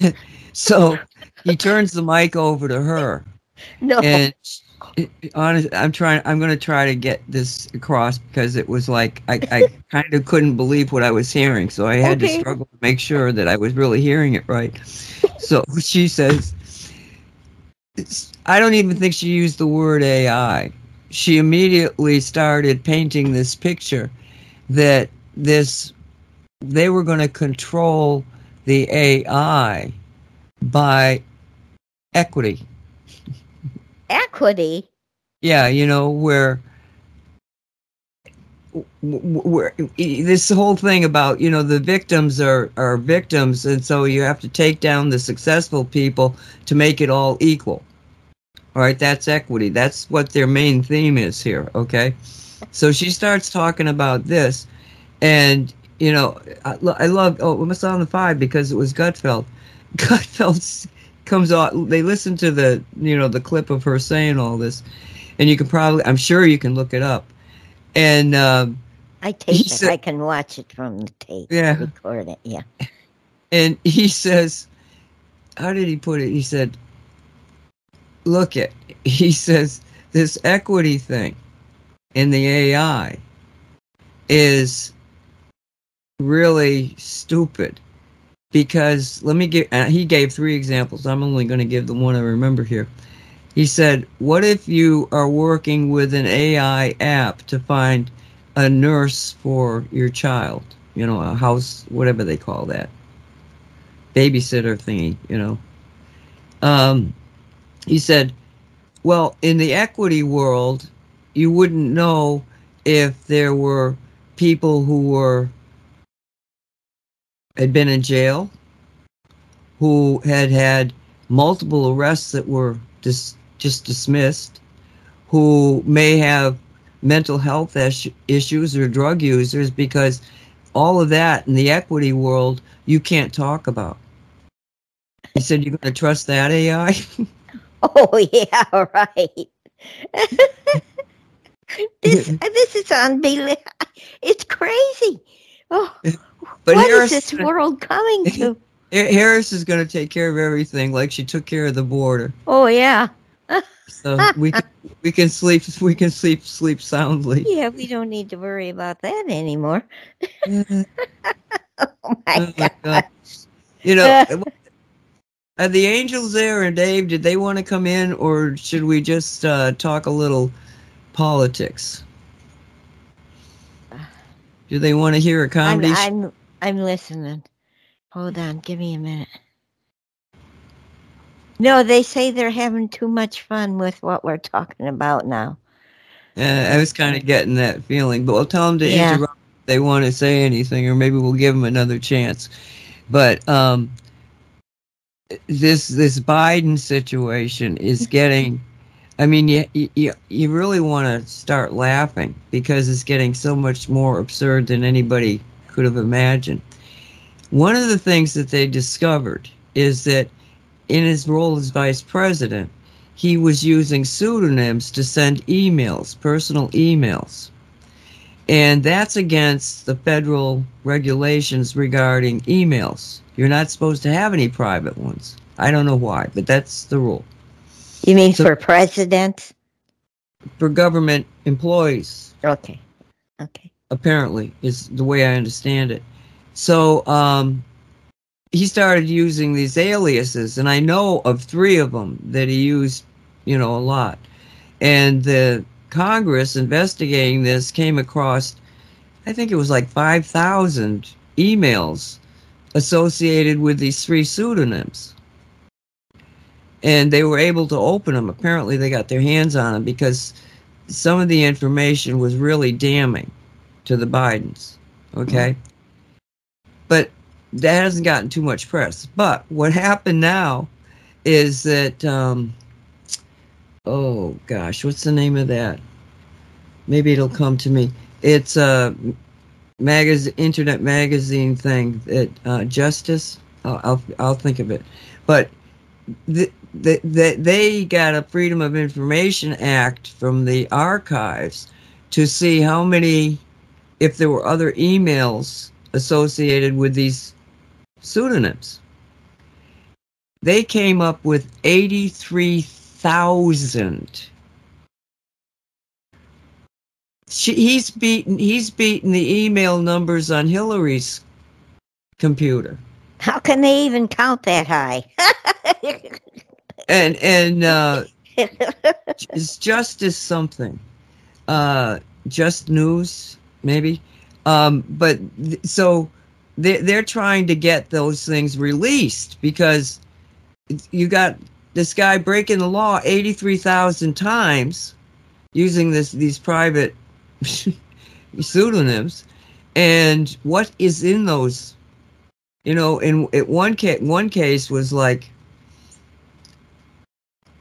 so he turns the mic over to her. No. And honest, I'm trying. I'm going to try to get this across because it was like I, I kind of couldn't believe what I was hearing, so I had Okay. to struggle to make sure that I was really hearing it right. So she says, I don't even think she used the word AI. She immediately started painting this picture that this they were going to control the AI by equity. Equity. Yeah, you know where where this whole thing about you know the victims are are victims and so you have to take down the successful people to make it all equal all right that's equity that's what their main theme is here okay so she starts talking about this and you know i, I love oh it was on the five because it was gutfeld gutfeld comes on they listen to the you know the clip of her saying all this and you can probably i'm sure you can look it up and um I tape it. I can watch it from the tape. Yeah. Record it. Yeah. and he says how did he put it he said look it he says this equity thing in the ai is really stupid because let me give uh, he gave three examples. I'm only going to give the one i remember here. He said what if you are working with an ai app to find a nurse for your child? You know a house whatever they call that. Babysitter thingy, you know. Um, he said, well, in the equity world, you wouldn't know if there were people who were had been in jail, who had had multiple arrests that were dis- just dismissed, who may have mental health is- issues or drug users, because all of that in the equity world you can't talk about. He said, You're going to trust that AI? Oh yeah, right. this this is unbelievable. It's crazy. Oh, But what is Harris, this world coming to? Harris is going to take care of everything like she took care of the border. Oh yeah. so we can, we can sleep we can sleep sleep soundly. Yeah, we don't need to worry about that anymore. oh Oh my my god. God. You know, are the angels there and Dave? Did they want to come in, or should we just uh, talk a little politics? Do they want to hear a I'm, comedy? sh- I'm I'm listening. Hold on, give me a minute. No, they say they're having too much fun with what we're talking about now. Yeah, I was kind of getting that feeling, but we'll tell them to Yeah. interrupt if they want to say anything, or maybe we'll give them another chance. But um, this this Biden situation is getting. I mean, you you, you really want to start laughing because it's getting so much more absurd than anybody could have imagined. One of the things that they discovered is that in his role as vice president, he was using pseudonyms to send emails, personal emails. And that's against the federal regulations regarding emails. You're not supposed to have any private ones. I don't know why, but that's the rule. You mean So- for president? For government employees, Okay. Okay. Apparently, is the way I understand it. So um, he started using these aliases, and I know of three of them that he used, you know, a lot. And the Congress investigating this came across, I think it was like 5,000 emails associated with these three pseudonyms. And they were able to open them. Apparently, they got their hands on them because some of the information was really damning to the Bidens. Okay. But that hasn't gotten too much press. But what happened now is that, um, oh gosh, what's the name of that? Maybe it'll come to me. It's a magazine, internet magazine thing that uh, Justice. I'll, I'll I'll think of it. But the, the, the, they got a Freedom of Information Act from the archives to see how many, if there were other emails associated with these pseudonyms. They came up with 83,000. He's beaten he's beaten the email numbers on Hillary's computer. How can they even count that high? And and uh it's justice something. Uh just news maybe. Um but th- so they they're trying to get those things released because you got this guy breaking the law 83,000 times using this these private pseudonyms and what is in those you know in at one case one case was like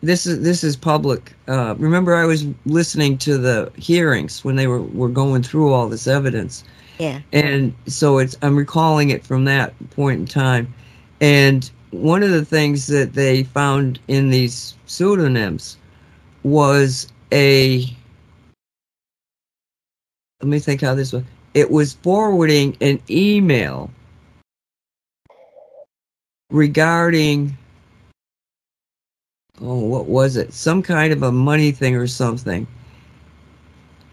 this is this is public. Uh remember i was listening to the hearings when they were were going through all this evidence? Yeah. and so it's i'm recalling it from that point in time. And one of the things that they found in these pseudonyms was a let me think how this was. It was forwarding an email regarding oh what was it some kind of a money thing or something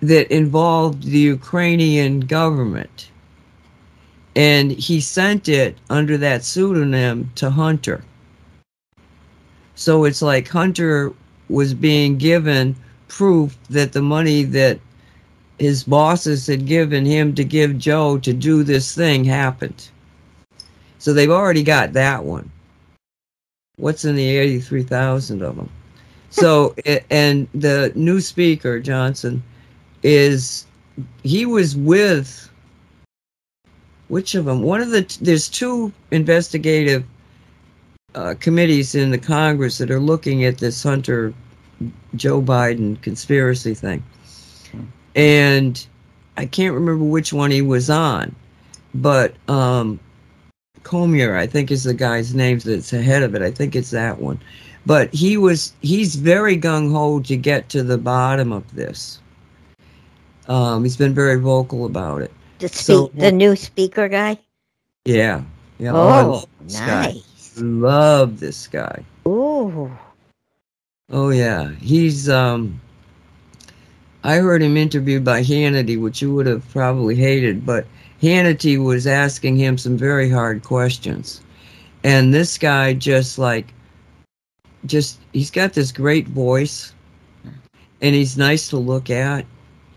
that involved the Ukrainian government. And he sent it under that pseudonym to Hunter. So it's like Hunter was being given proof that the money that his bosses had given him to give Joe to do this thing happened. So they've already got that one. What's in the 83,000 of them? So, and the new speaker, Johnson, is he was with which of them? One of the there's two investigative uh, committees in the Congress that are looking at this Hunter Joe Biden conspiracy thing, and I can't remember which one he was on, but um, Comer I think is the guy's name that's ahead of it. I think it's that one, but he was he's very gung ho to get to the bottom of this. Um, he's been very vocal about it. The, So- the new speaker guy? Yeah. Yeah. I Oh, love this guy. nice. Love this guy. Ooh. Oh yeah, he's. um I heard him interviewed by Hannity, which you would have probably hated, but Hannity was asking him some very hard questions, and this guy just like, just he's got this great voice, and he's nice to look at.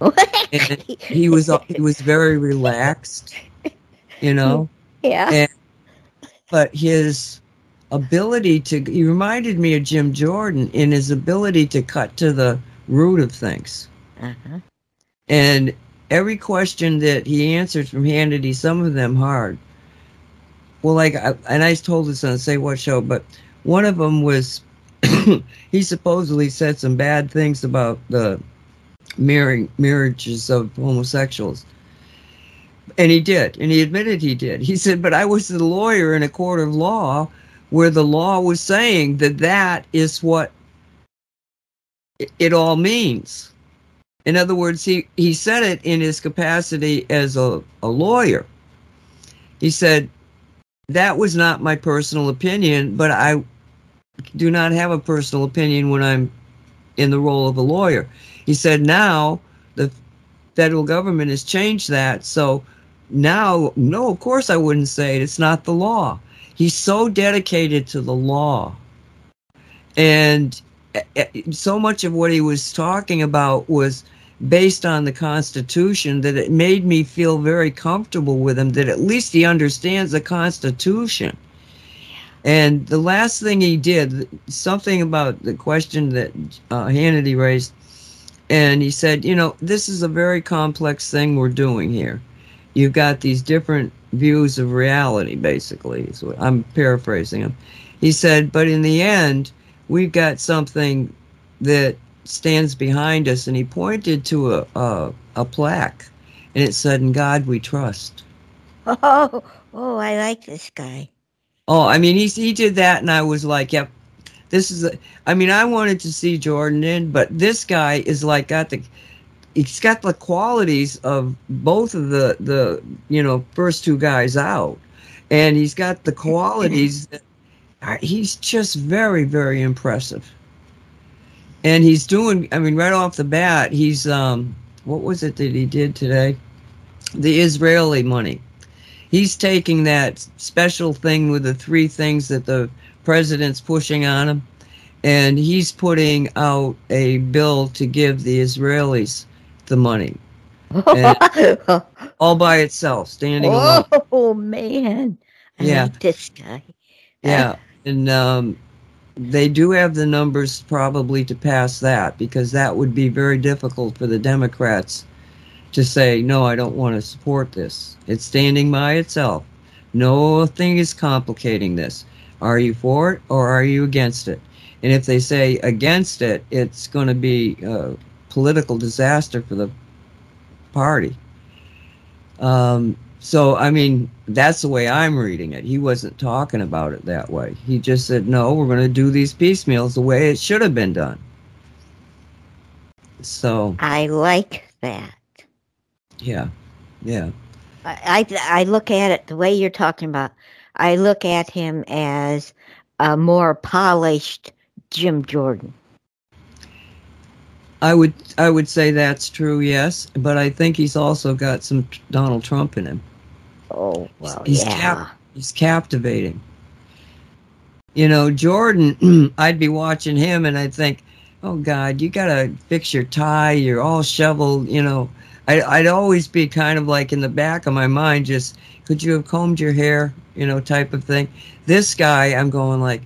And he was he was very relaxed, you know. yeah. And, but his ability to he reminded me of Jim Jordan in his ability to cut to the root of things. Uh-huh. And every question that he answered from Hannity, some of them hard. Well, like, I, and I told this on Say What show, but one of them was he supposedly said some bad things about the marrying marriages of homosexuals. And he did, and he admitted he did. He said, "But I was the lawyer in a court of law where the law was saying that that is what it, it all means." In other words, he, he said it in his capacity as a, a lawyer. He said, That was not my personal opinion, but I do not have a personal opinion when I'm in the role of a lawyer. He said, Now the federal government has changed that. So now, no, of course I wouldn't say it. It's not the law. He's so dedicated to the law. And so much of what he was talking about was based on the Constitution that it made me feel very comfortable with him that at least he understands the Constitution. And the last thing he did, something about the question that uh, Hannity raised, and he said, you know, this is a very complex thing we're doing here. You've got these different views of reality, basically. What I'm paraphrasing him. He said, but in the end, we've got something that stands behind us, and he pointed to a, a, a plaque, and it said, "In God We Trust." Oh, oh, I like this guy. Oh, I mean, he he did that, and I was like, "Yep, this is." A, I mean, I wanted to see Jordan in, but this guy is like got the. He's got the qualities of both of the the you know first two guys out, and he's got the qualities. that he's just very very impressive. And he's doing i mean right off the bat he's um what was it that he did today? The israeli money. He's taking that special thing with the three things that the president's pushing on him and he's putting out a bill to give the israelis the money. All by itself standing alone. oh man. I Yeah. like this guy. Yeah and um they do have the numbers probably to pass that because that would be very difficult for the Democrats to say, no, I don't want to support this. It's standing by itself. Nothing is complicating this. Are you for it or are you against it? And if they say against it, it's going to be a political disaster for the party. Um, so, I mean, that's the way I'm reading it. He wasn't talking about it that way. He just said, no, we're going to do these piecemeals the way it should have been done. So, I like that. yeah, yeah. I, I I look at it the way you're talking about. I look at him as a more polished Jim Jordan. I would I would say that's true, yes, but I think he's also got some Donald Trump in him. Oh wow. He's yeah. cap- he's captivating. You know, Jordan, I'd be watching him and I'd think, "Oh God, you gotta fix your tie. You're all shoveled." You know, I, I'd always be kind of like in the back of my mind, just could you have combed your hair? You know, type of thing. This guy, I'm going like,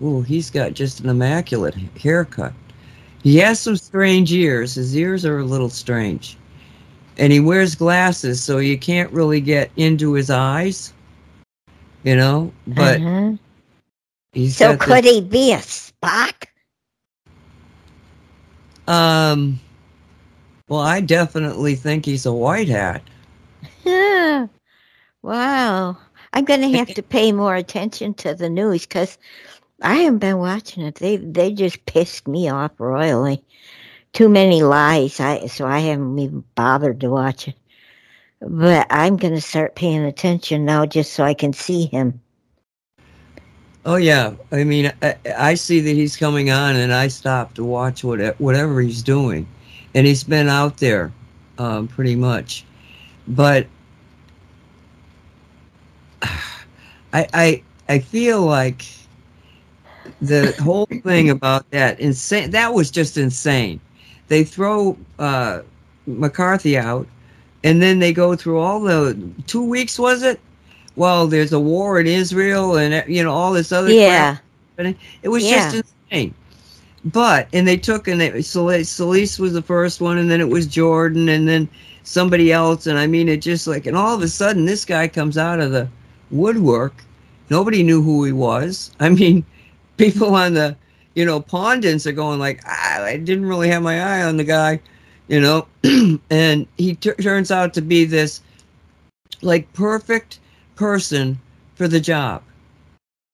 "Ooh, he's got just an immaculate haircut." He has some strange ears. His ears are a little strange. And he wears glasses, so you can't really get into his eyes. You know? But Uh-huh. he's So could he be a Spock? um well, I definitely think he's a white hat. Yeah. Wow. I'm going to have to pay more attention to the news because I haven't been watching it. They they just pissed me off royally. Too many lies. I so I haven't even bothered to watch it. But I'm going to start paying attention now just so I can see him. Oh yeah, I mean, I, I see that he's coming on, and I stop to watch what, whatever he's doing, and he's been out there, um, pretty much, but I I I feel like the whole thing about that insane that was just insane. They throw uh, McCarthy out, and then they go through all the two weeks was it? Well, there's a war in Israel, and you know all this other Yeah. crap. It was Yeah. just insane. But and they took and it, Scalise Scalise was the first one, and then it was Jordan, and then somebody else, and I mean it just like and all of a sudden this guy comes out of the woodwork. Nobody knew who he was. I mean, people on the you know pondits are going like ah, I didn't really have my eye on the guy, you know, and he t- turns out to be this like perfect person for the job.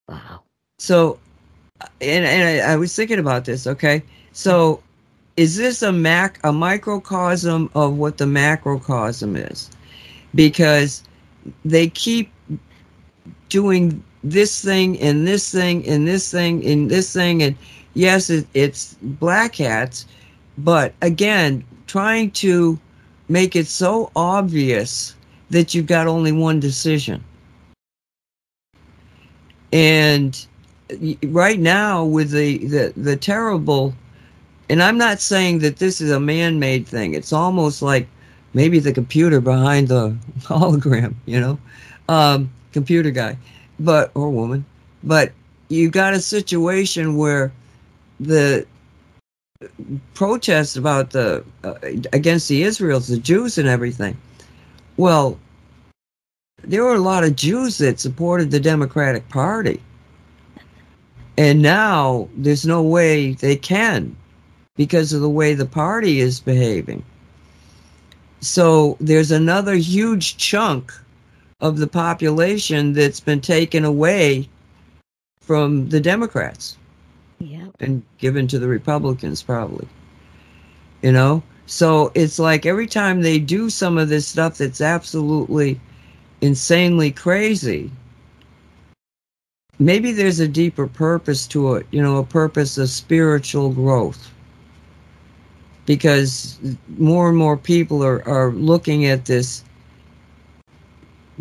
Wow. So, and, and I, I was thinking about this. Okay, so is this a mac a microcosm of what the macrocosm is? Because they keep doing this thing and this thing and this thing and this thing, and yes, it, it's black hats, but again, trying to make it so obvious that you've got only one decision. And right now, with the, the, the terrible, and I'm not saying that this is a man made thing, it's almost like maybe the computer behind the hologram, you know, um, computer guy, but, or woman, but you've got a situation where the protests about the uh, against the Israels, the Jews, and everything. Well, there were a lot of Jews that supported the Democratic Party, and now there's no way they can because of the way the party is behaving. So there's another huge chunk of the population that's been taken away from the Democrats Yep. and given to the Republicans, probably. You know? So it's like every time they do some of this stuff that's absolutely insanely crazy, maybe there's a deeper purpose to it, you know, a purpose of spiritual growth. Because more and more people are, are looking at this.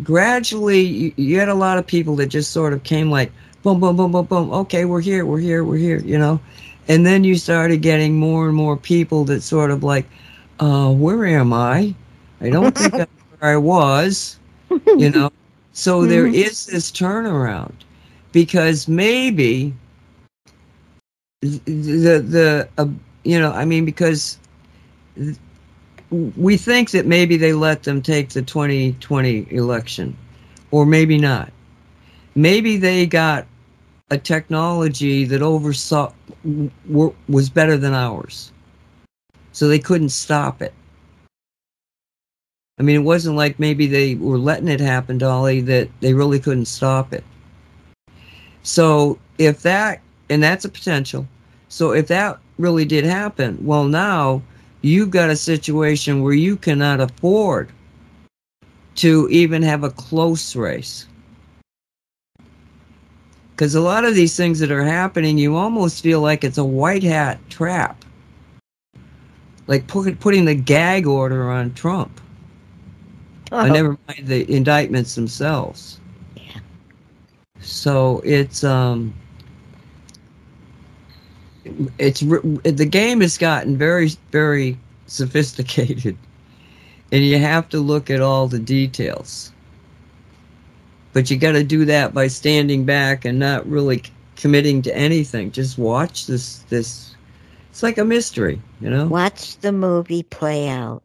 Gradually, you, you had a lot of people that just sort of came like, boom, boom, boom, boom, boom. Okay, we're here, we're here, we're here, you know? And then you started getting more and more people that sort of like, uh, where am I? I don't think I'm where I was, you know? So there is this turnaround because maybe the, the, the uh, you know, I mean, because we think that maybe they let them take the 2020 election, or maybe not. Maybe they got a technology that oversaw was better than ours. So they couldn't stop it. I mean it wasn't like maybe they were letting it happen dolly that they really couldn't stop it. So if that and that's a potential. So if that really did happen well now you've got a situation where you cannot afford to even have a close race because a lot of these things that are happening, you almost feel like it's a white hat trap. Like put, putting the gag order on Trump. I Oh, never mind the indictments themselves. Yeah. So it's um, it's the game has gotten very very sophisticated, and you have to look at all the details. But you got to do that by standing back and not really committing to anything. Just watch this this. It's like a mystery, you know. Watch the movie play out.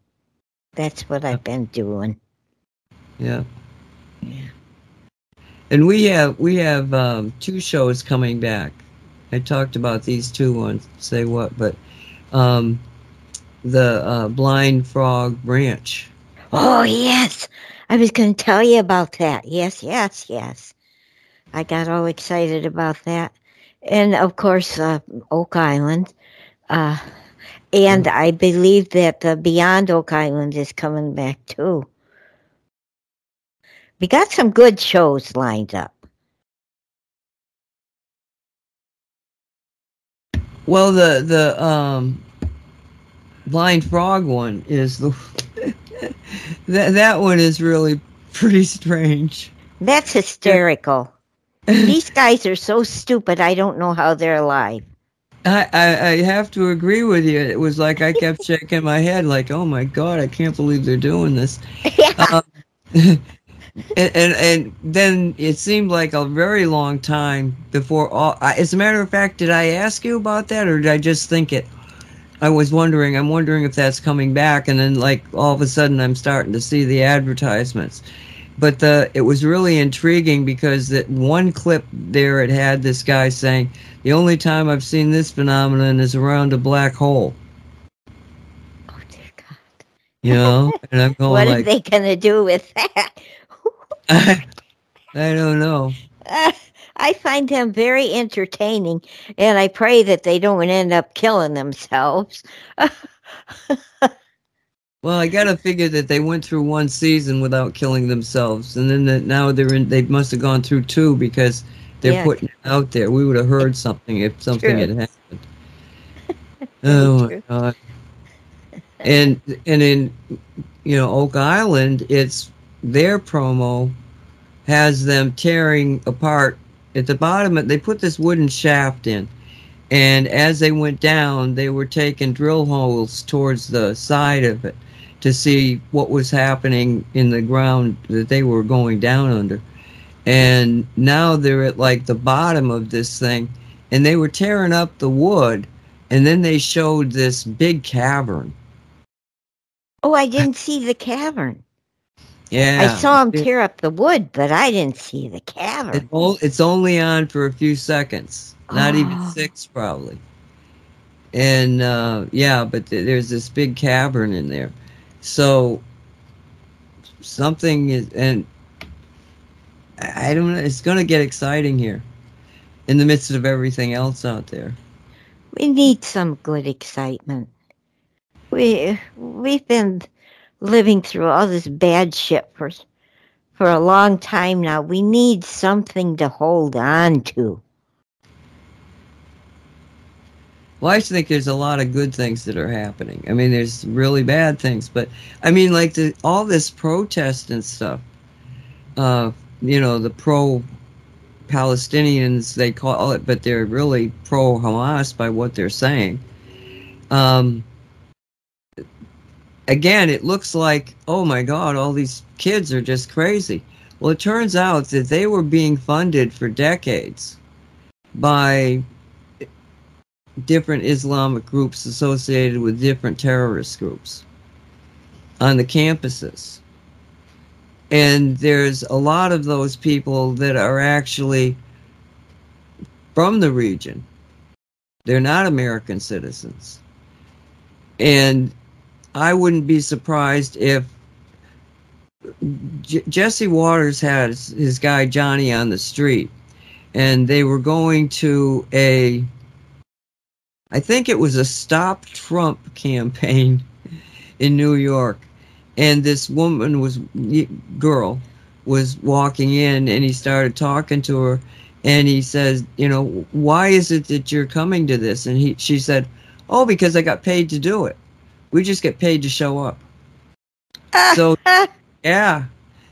That's what I've been doing. Yeah. Yeah. And we have we have um, two shows coming back. I talked about these two ones. Say what? But um, the uh, Blind Frog Ranch. Oh, yes. I was going to tell you about that. Yes, yes, yes. I got all excited about that. And of course, uh, Oak Island. Uh, and I believe that uh, Beyond Oak Island is coming back too. We got some good shows lined up. Well, the the um, blind frog one is the that that one is really pretty strange. That's hysterical. These guys are so stupid. I don't know how they're alive. I, I, I have to agree with you. It was like I kept shaking my head, like, "Oh my god, I can't believe they're doing this." yeah. Um, and, and and then it seemed like a very long time before all. As a matter of fact, did I ask you about that, or did I just think it? I was wondering. I'm wondering if that's coming back, and then like all of a sudden, I'm starting to see the advertisements. But the it was really intriguing because that one clip there it had this guy saying, "The only time I've seen this phenomenon is around a black hole." oh dear God. You know, and I'm going what are like, they gonna do with that? I, don't know. Uh, I find them very entertaining, and I pray that they don't end up killing themselves. Well, I gotta figure that they went through one season without killing themselves, and then that now they're in. They must have gone through two because they're Yeah. putting it out there. We would have heard something if something True. had happened. oh my god! And and in you know Oak Island, it's their promo has them tearing apart at the bottom. They put this wooden shaft in, and as they went down, they were taking drill holes towards the side of it to see what was happening in the ground that they were going down under. And now they're at like the bottom of this thing, and they were tearing up the wood, and then they showed this big cavern. Oh, I didn't see the cavern. Yeah, I saw him tear up the wood, but I didn't see the cavern. it's only on for a few seconds, not even Oh. six probably. And uh, yeah, but th- there's this big cavern in there, so something is, and I I don't know. It's going to get exciting here, in the midst of everything else out there. We need some good excitement. We we've been living through all this bad shit for for a long time now. We need something to hold on to. Well, I think there's a lot of good things that are happening. I mean, there's really bad things, but I mean, like the all this protest and stuff. Uh, you know, the pro Palestinians they call it, but they're really pro Hamas by what they're saying. Um, again, it looks like, oh my God, all these kids are just crazy. Well, it turns out that they were being funded for decades by different Islamic groups associated with different terrorist groups on the campuses. And there's a lot of those people that are actually from the region. They're not American citizens. And I wouldn't be surprised if J- Jesse Watters had his, his guy Johnny on the street and they were going to a I think it was a Stop Trump campaign in New York. And this woman was, girl, was walking in and he started talking to her. And he says, you know, why is it that you're coming to this? And he, she said, oh, because I got paid to do it. We just get paid to show up. So, yeah.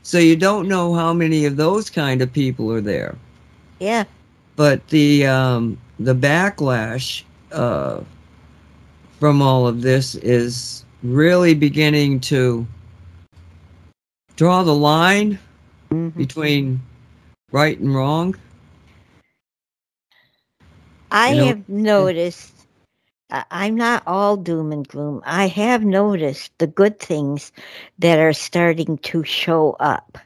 So you don't know how many of those kind of people are there yeah. but the um, the backlash uh, from all of this is really beginning to draw the line Mhm. between right and wrong. I You know- have noticed, I'm not all doom and gloom. I have noticed the good things that are starting to show up.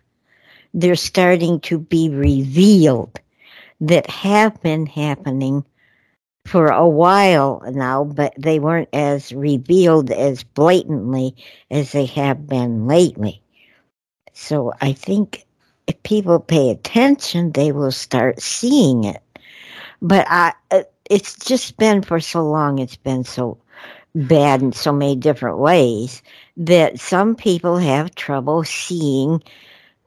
They're starting to be revealed that have been happening for a while now, but they weren't as revealed as blatantly as they have been lately. So I think if people pay attention, they will start seeing it but I, uh, it's just been for so long. It's been so bad in so many different ways that some people have trouble seeing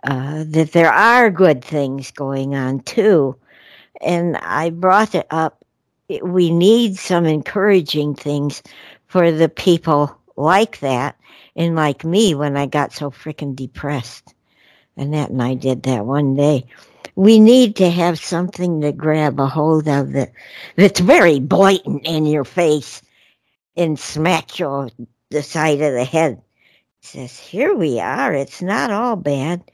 uh, that there are good things going on too. And I brought it up we need some encouraging things for the people like that and like me when I got so freaking depressed. And that, and I did that one day. We need to have something to grab a hold of that that's very blatant in your face and smack you the side of the head. It says, "Here we are. It's not all bad."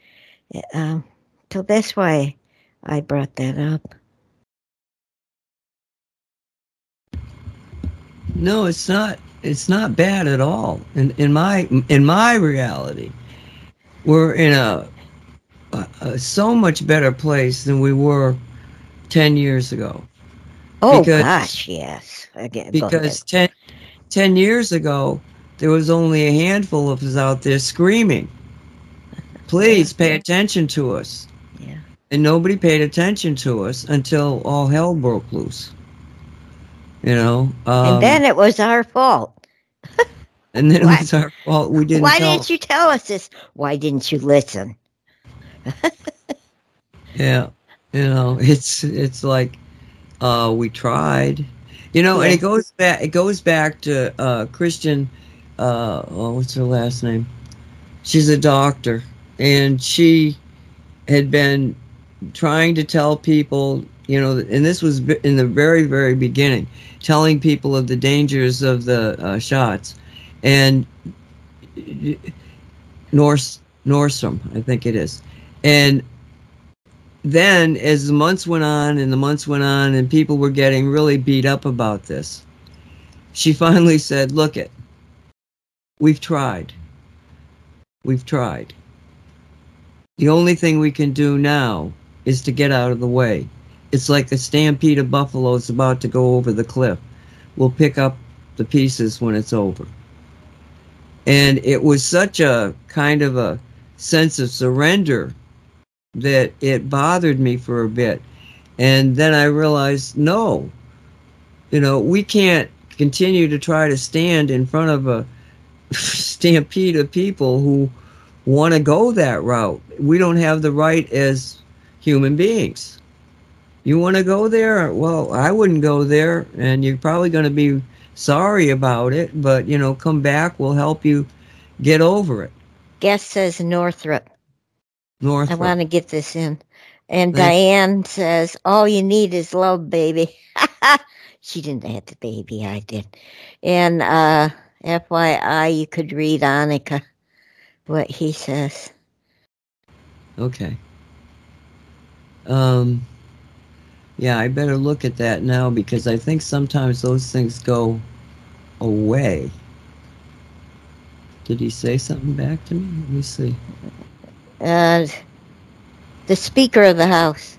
Um, so that's why I brought that up. No, it's not. It's not bad at all. In in my in my reality, we're in a, a, a so much better place than we were ten years ago. Oh Because- gosh, yes. Again. Because 10, 10 years ago, there was only a handful of us out there screaming, "Please pay attention to us." Yeah. and nobody paid attention to us until all hell broke loose. You know, um, and then it was our fault. and then it Why- was our fault. We didn't. Why tell- didn't you tell us this? Why didn't you listen? Yeah, you know, it's it's like uh, we tried. You know, and it goes back. It goes back to uh, Christian. Uh, oh, what's her last name? She's a doctor, and she had been trying to tell people. You know, and this was in the very, very beginning, telling people of the dangers of the uh, shots, and Norse Nordstrom, I think it is, and then as the months went on and the months went on and people were getting really beat up about this she finally said look it we've tried. We've tried. The only thing we can do now is to get out of the way. It's like a stampede of buffaloes about to go over the cliff. We'll pick up the pieces when it's over. And it was such a kind of a sense of surrender that it bothered me for a bit. And then I realized, no, you know, we can't continue to try to stand in front of a stampede of people who want to go that route. We don't have the right as human beings. You want to go there? Well, I wouldn't go there, and you're probably going to be sorry about it, but, you know, come back. We'll help you get over it. Guest says Northrup. North. I want to get this in. And Thank- Diane says, All you need is love, baby. she didn't have the baby, I did. And uh, FYI, you could read Annika what he says. Okay. Um, yeah, I better look at that now because I think sometimes those things go away. Did he say something back to me? Let me see. Uh, the Speaker of the House.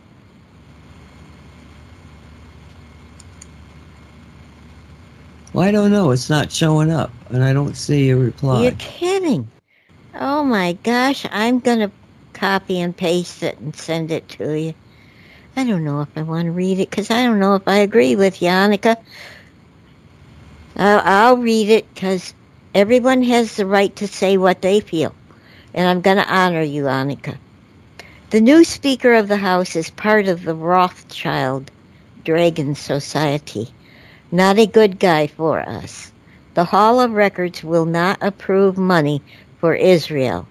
Well, I don't know. It's not showing up, and I don't see a reply. You're kidding. Oh my gosh, I'm going to copy and paste it and send it to you. I don't know if I want to read it because I don't know if I agree with you, Annika. I'll, I'll read it because everyone has the right to say what they feel. And I'm going to honor you, Annika. The new Speaker of the House is part of the Rothschild Dragon Society. Not a good guy for us. The Hall of Records will not approve money for Israel.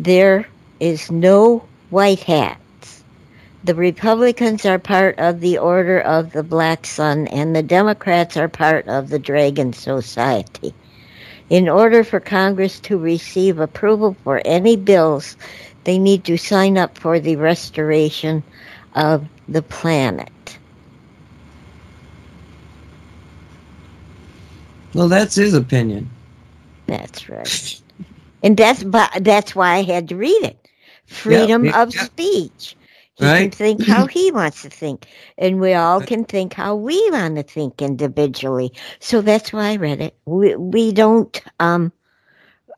There is no white hats. The Republicans are part of the Order of the Black Sun, and the Democrats are part of the Dragon Society. In order for Congress to receive approval for any bills, they need to sign up for the restoration of the planet. Well, that's his opinion. That's right. And that's but that's why I had to read it. Freedom yeah, of yeah. speech. He can think how he wants to think. And we all can think how we want to think individually. So that's why I read it. We we don't um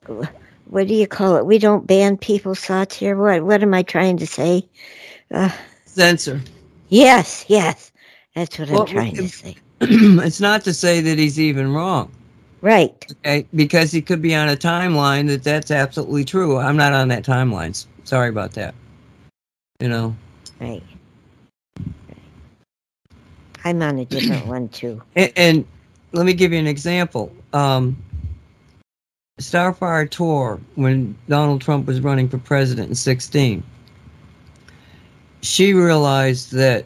what do you call it? We don't ban people's thoughts here. What what am I trying to say? Uh, Censor. yes, yes. That's what Well, I'm trying we- to say. it's not to say that he's even wrong. Right. Okay, because he could be on a timeline that that's absolutely true. I'm not on that timeline. Sorry about that. You know, Right. I'm on a different one too. And, and let me give you an example. Um, Starfire Tor, when Donald Trump was running for president in 16, she realized that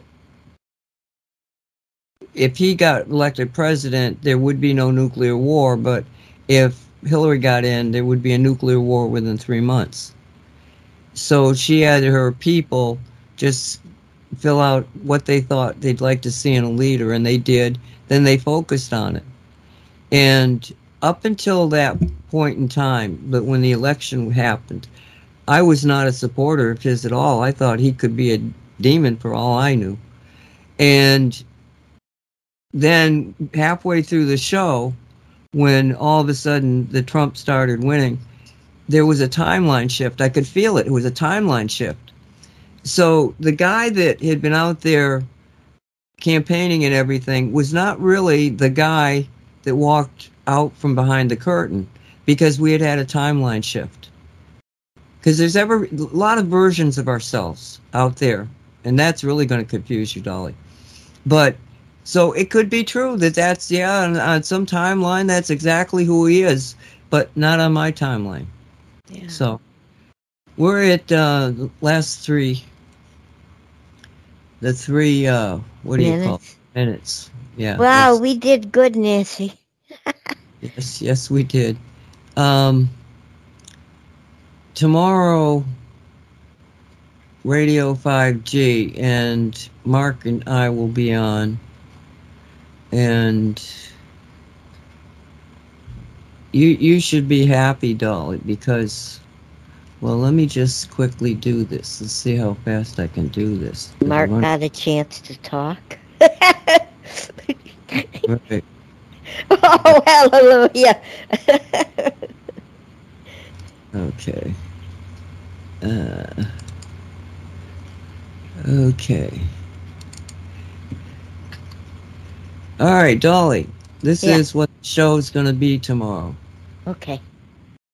if he got elected president, there would be no nuclear war, but if Hillary got in, there would be a nuclear war within three months. So she had her people just fill out what they thought they'd like to see in a leader, and they did. Then they focused on it. And up until that point in time, but when the election happened, I was not a supporter of his at all. I thought he could be a demon for all I knew. And then halfway through the show, when all of a sudden the Trump started winning, there was a timeline shift. I could feel it. It was a timeline shift. So the guy that had been out there campaigning and everything was not really the guy that walked out from behind the curtain because we had had a timeline shift. Because there's ever a lot of versions of ourselves out there, and that's really going to confuse you, Dolly. But so it could be true that that's yeah on, on some timeline that's exactly who he is, but not on my timeline. Yeah. So we're at uh, last three, the three. Uh, what do you call it? Minutes. minutes? Yeah. Wow, that's- we did good, Nancy. Yes, yes, we did. Um, tomorrow, Radio 5G, and Mark and I will be on. And you you should be happy, Dolly, because well, let me just quickly do this. Let's see how fast I can do this. Mark Run- got a chance to talk. right. oh, hallelujah. Okay. Uh, okay. All right, Dolly. This Yeah. is what the show's going to be tomorrow. okay.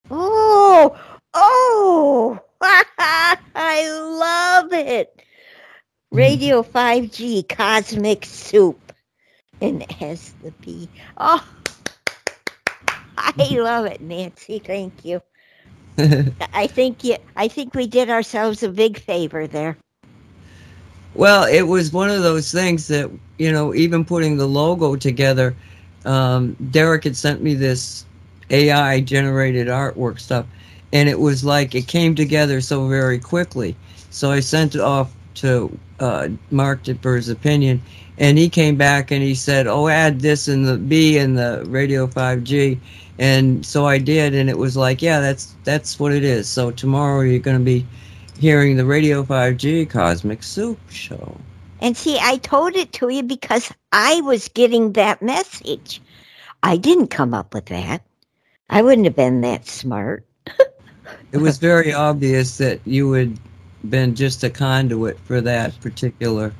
Oh, oh, I love it. Radio 5G Cosmic Soup. And it has the B. Oh, I love it, Nancy. Thank you. I think you, I think we did ourselves a big favor there. well, it was one of those things that, you know, even putting the logo together, um, Derek had sent me this AI generated artwork stuff, and it was like it came together so very quickly. So I sent it off to uh, Mark for his opinion, and he came back and he said, "Oh, add this in the B in the Radio 5G," and so I did, and it was like, yeah, that's that's what it is. So tomorrow you're going to be hearing the Radio 5G Cosmic Soup Show. And see, I told it to you because I was getting that message. I didn't come up with that. I wouldn't have been that smart. It was very obvious that you had been just a conduit for that particular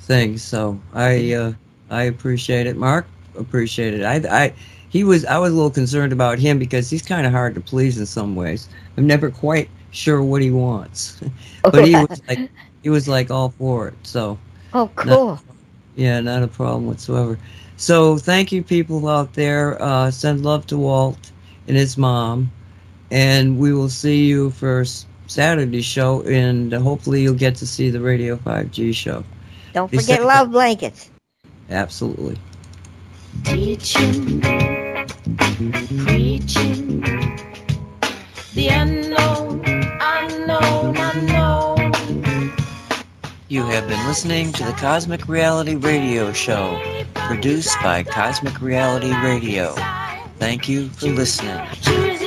thing. So I uh, I appreciate it. Mark appreciate it. I I he was I was a little concerned about him because he's kind of hard to please in some ways. I'm never quite sure what he wants, but he was like he was like all for it. So oh, cool. yeah, not a problem whatsoever. So thank you, people out there. Uh, send love to Walt and his mom, and we will see you for s- Saturday's show, and hopefully you'll get to see the Radio 5G show. Don't forget said- love blankets. Absolutely. Teaching, preaching, the unknown, unknown, unknown. You have been listening to the Cosmic Reality Radio Show, produced by Cosmic Reality Radio. Thank you for listening. Choose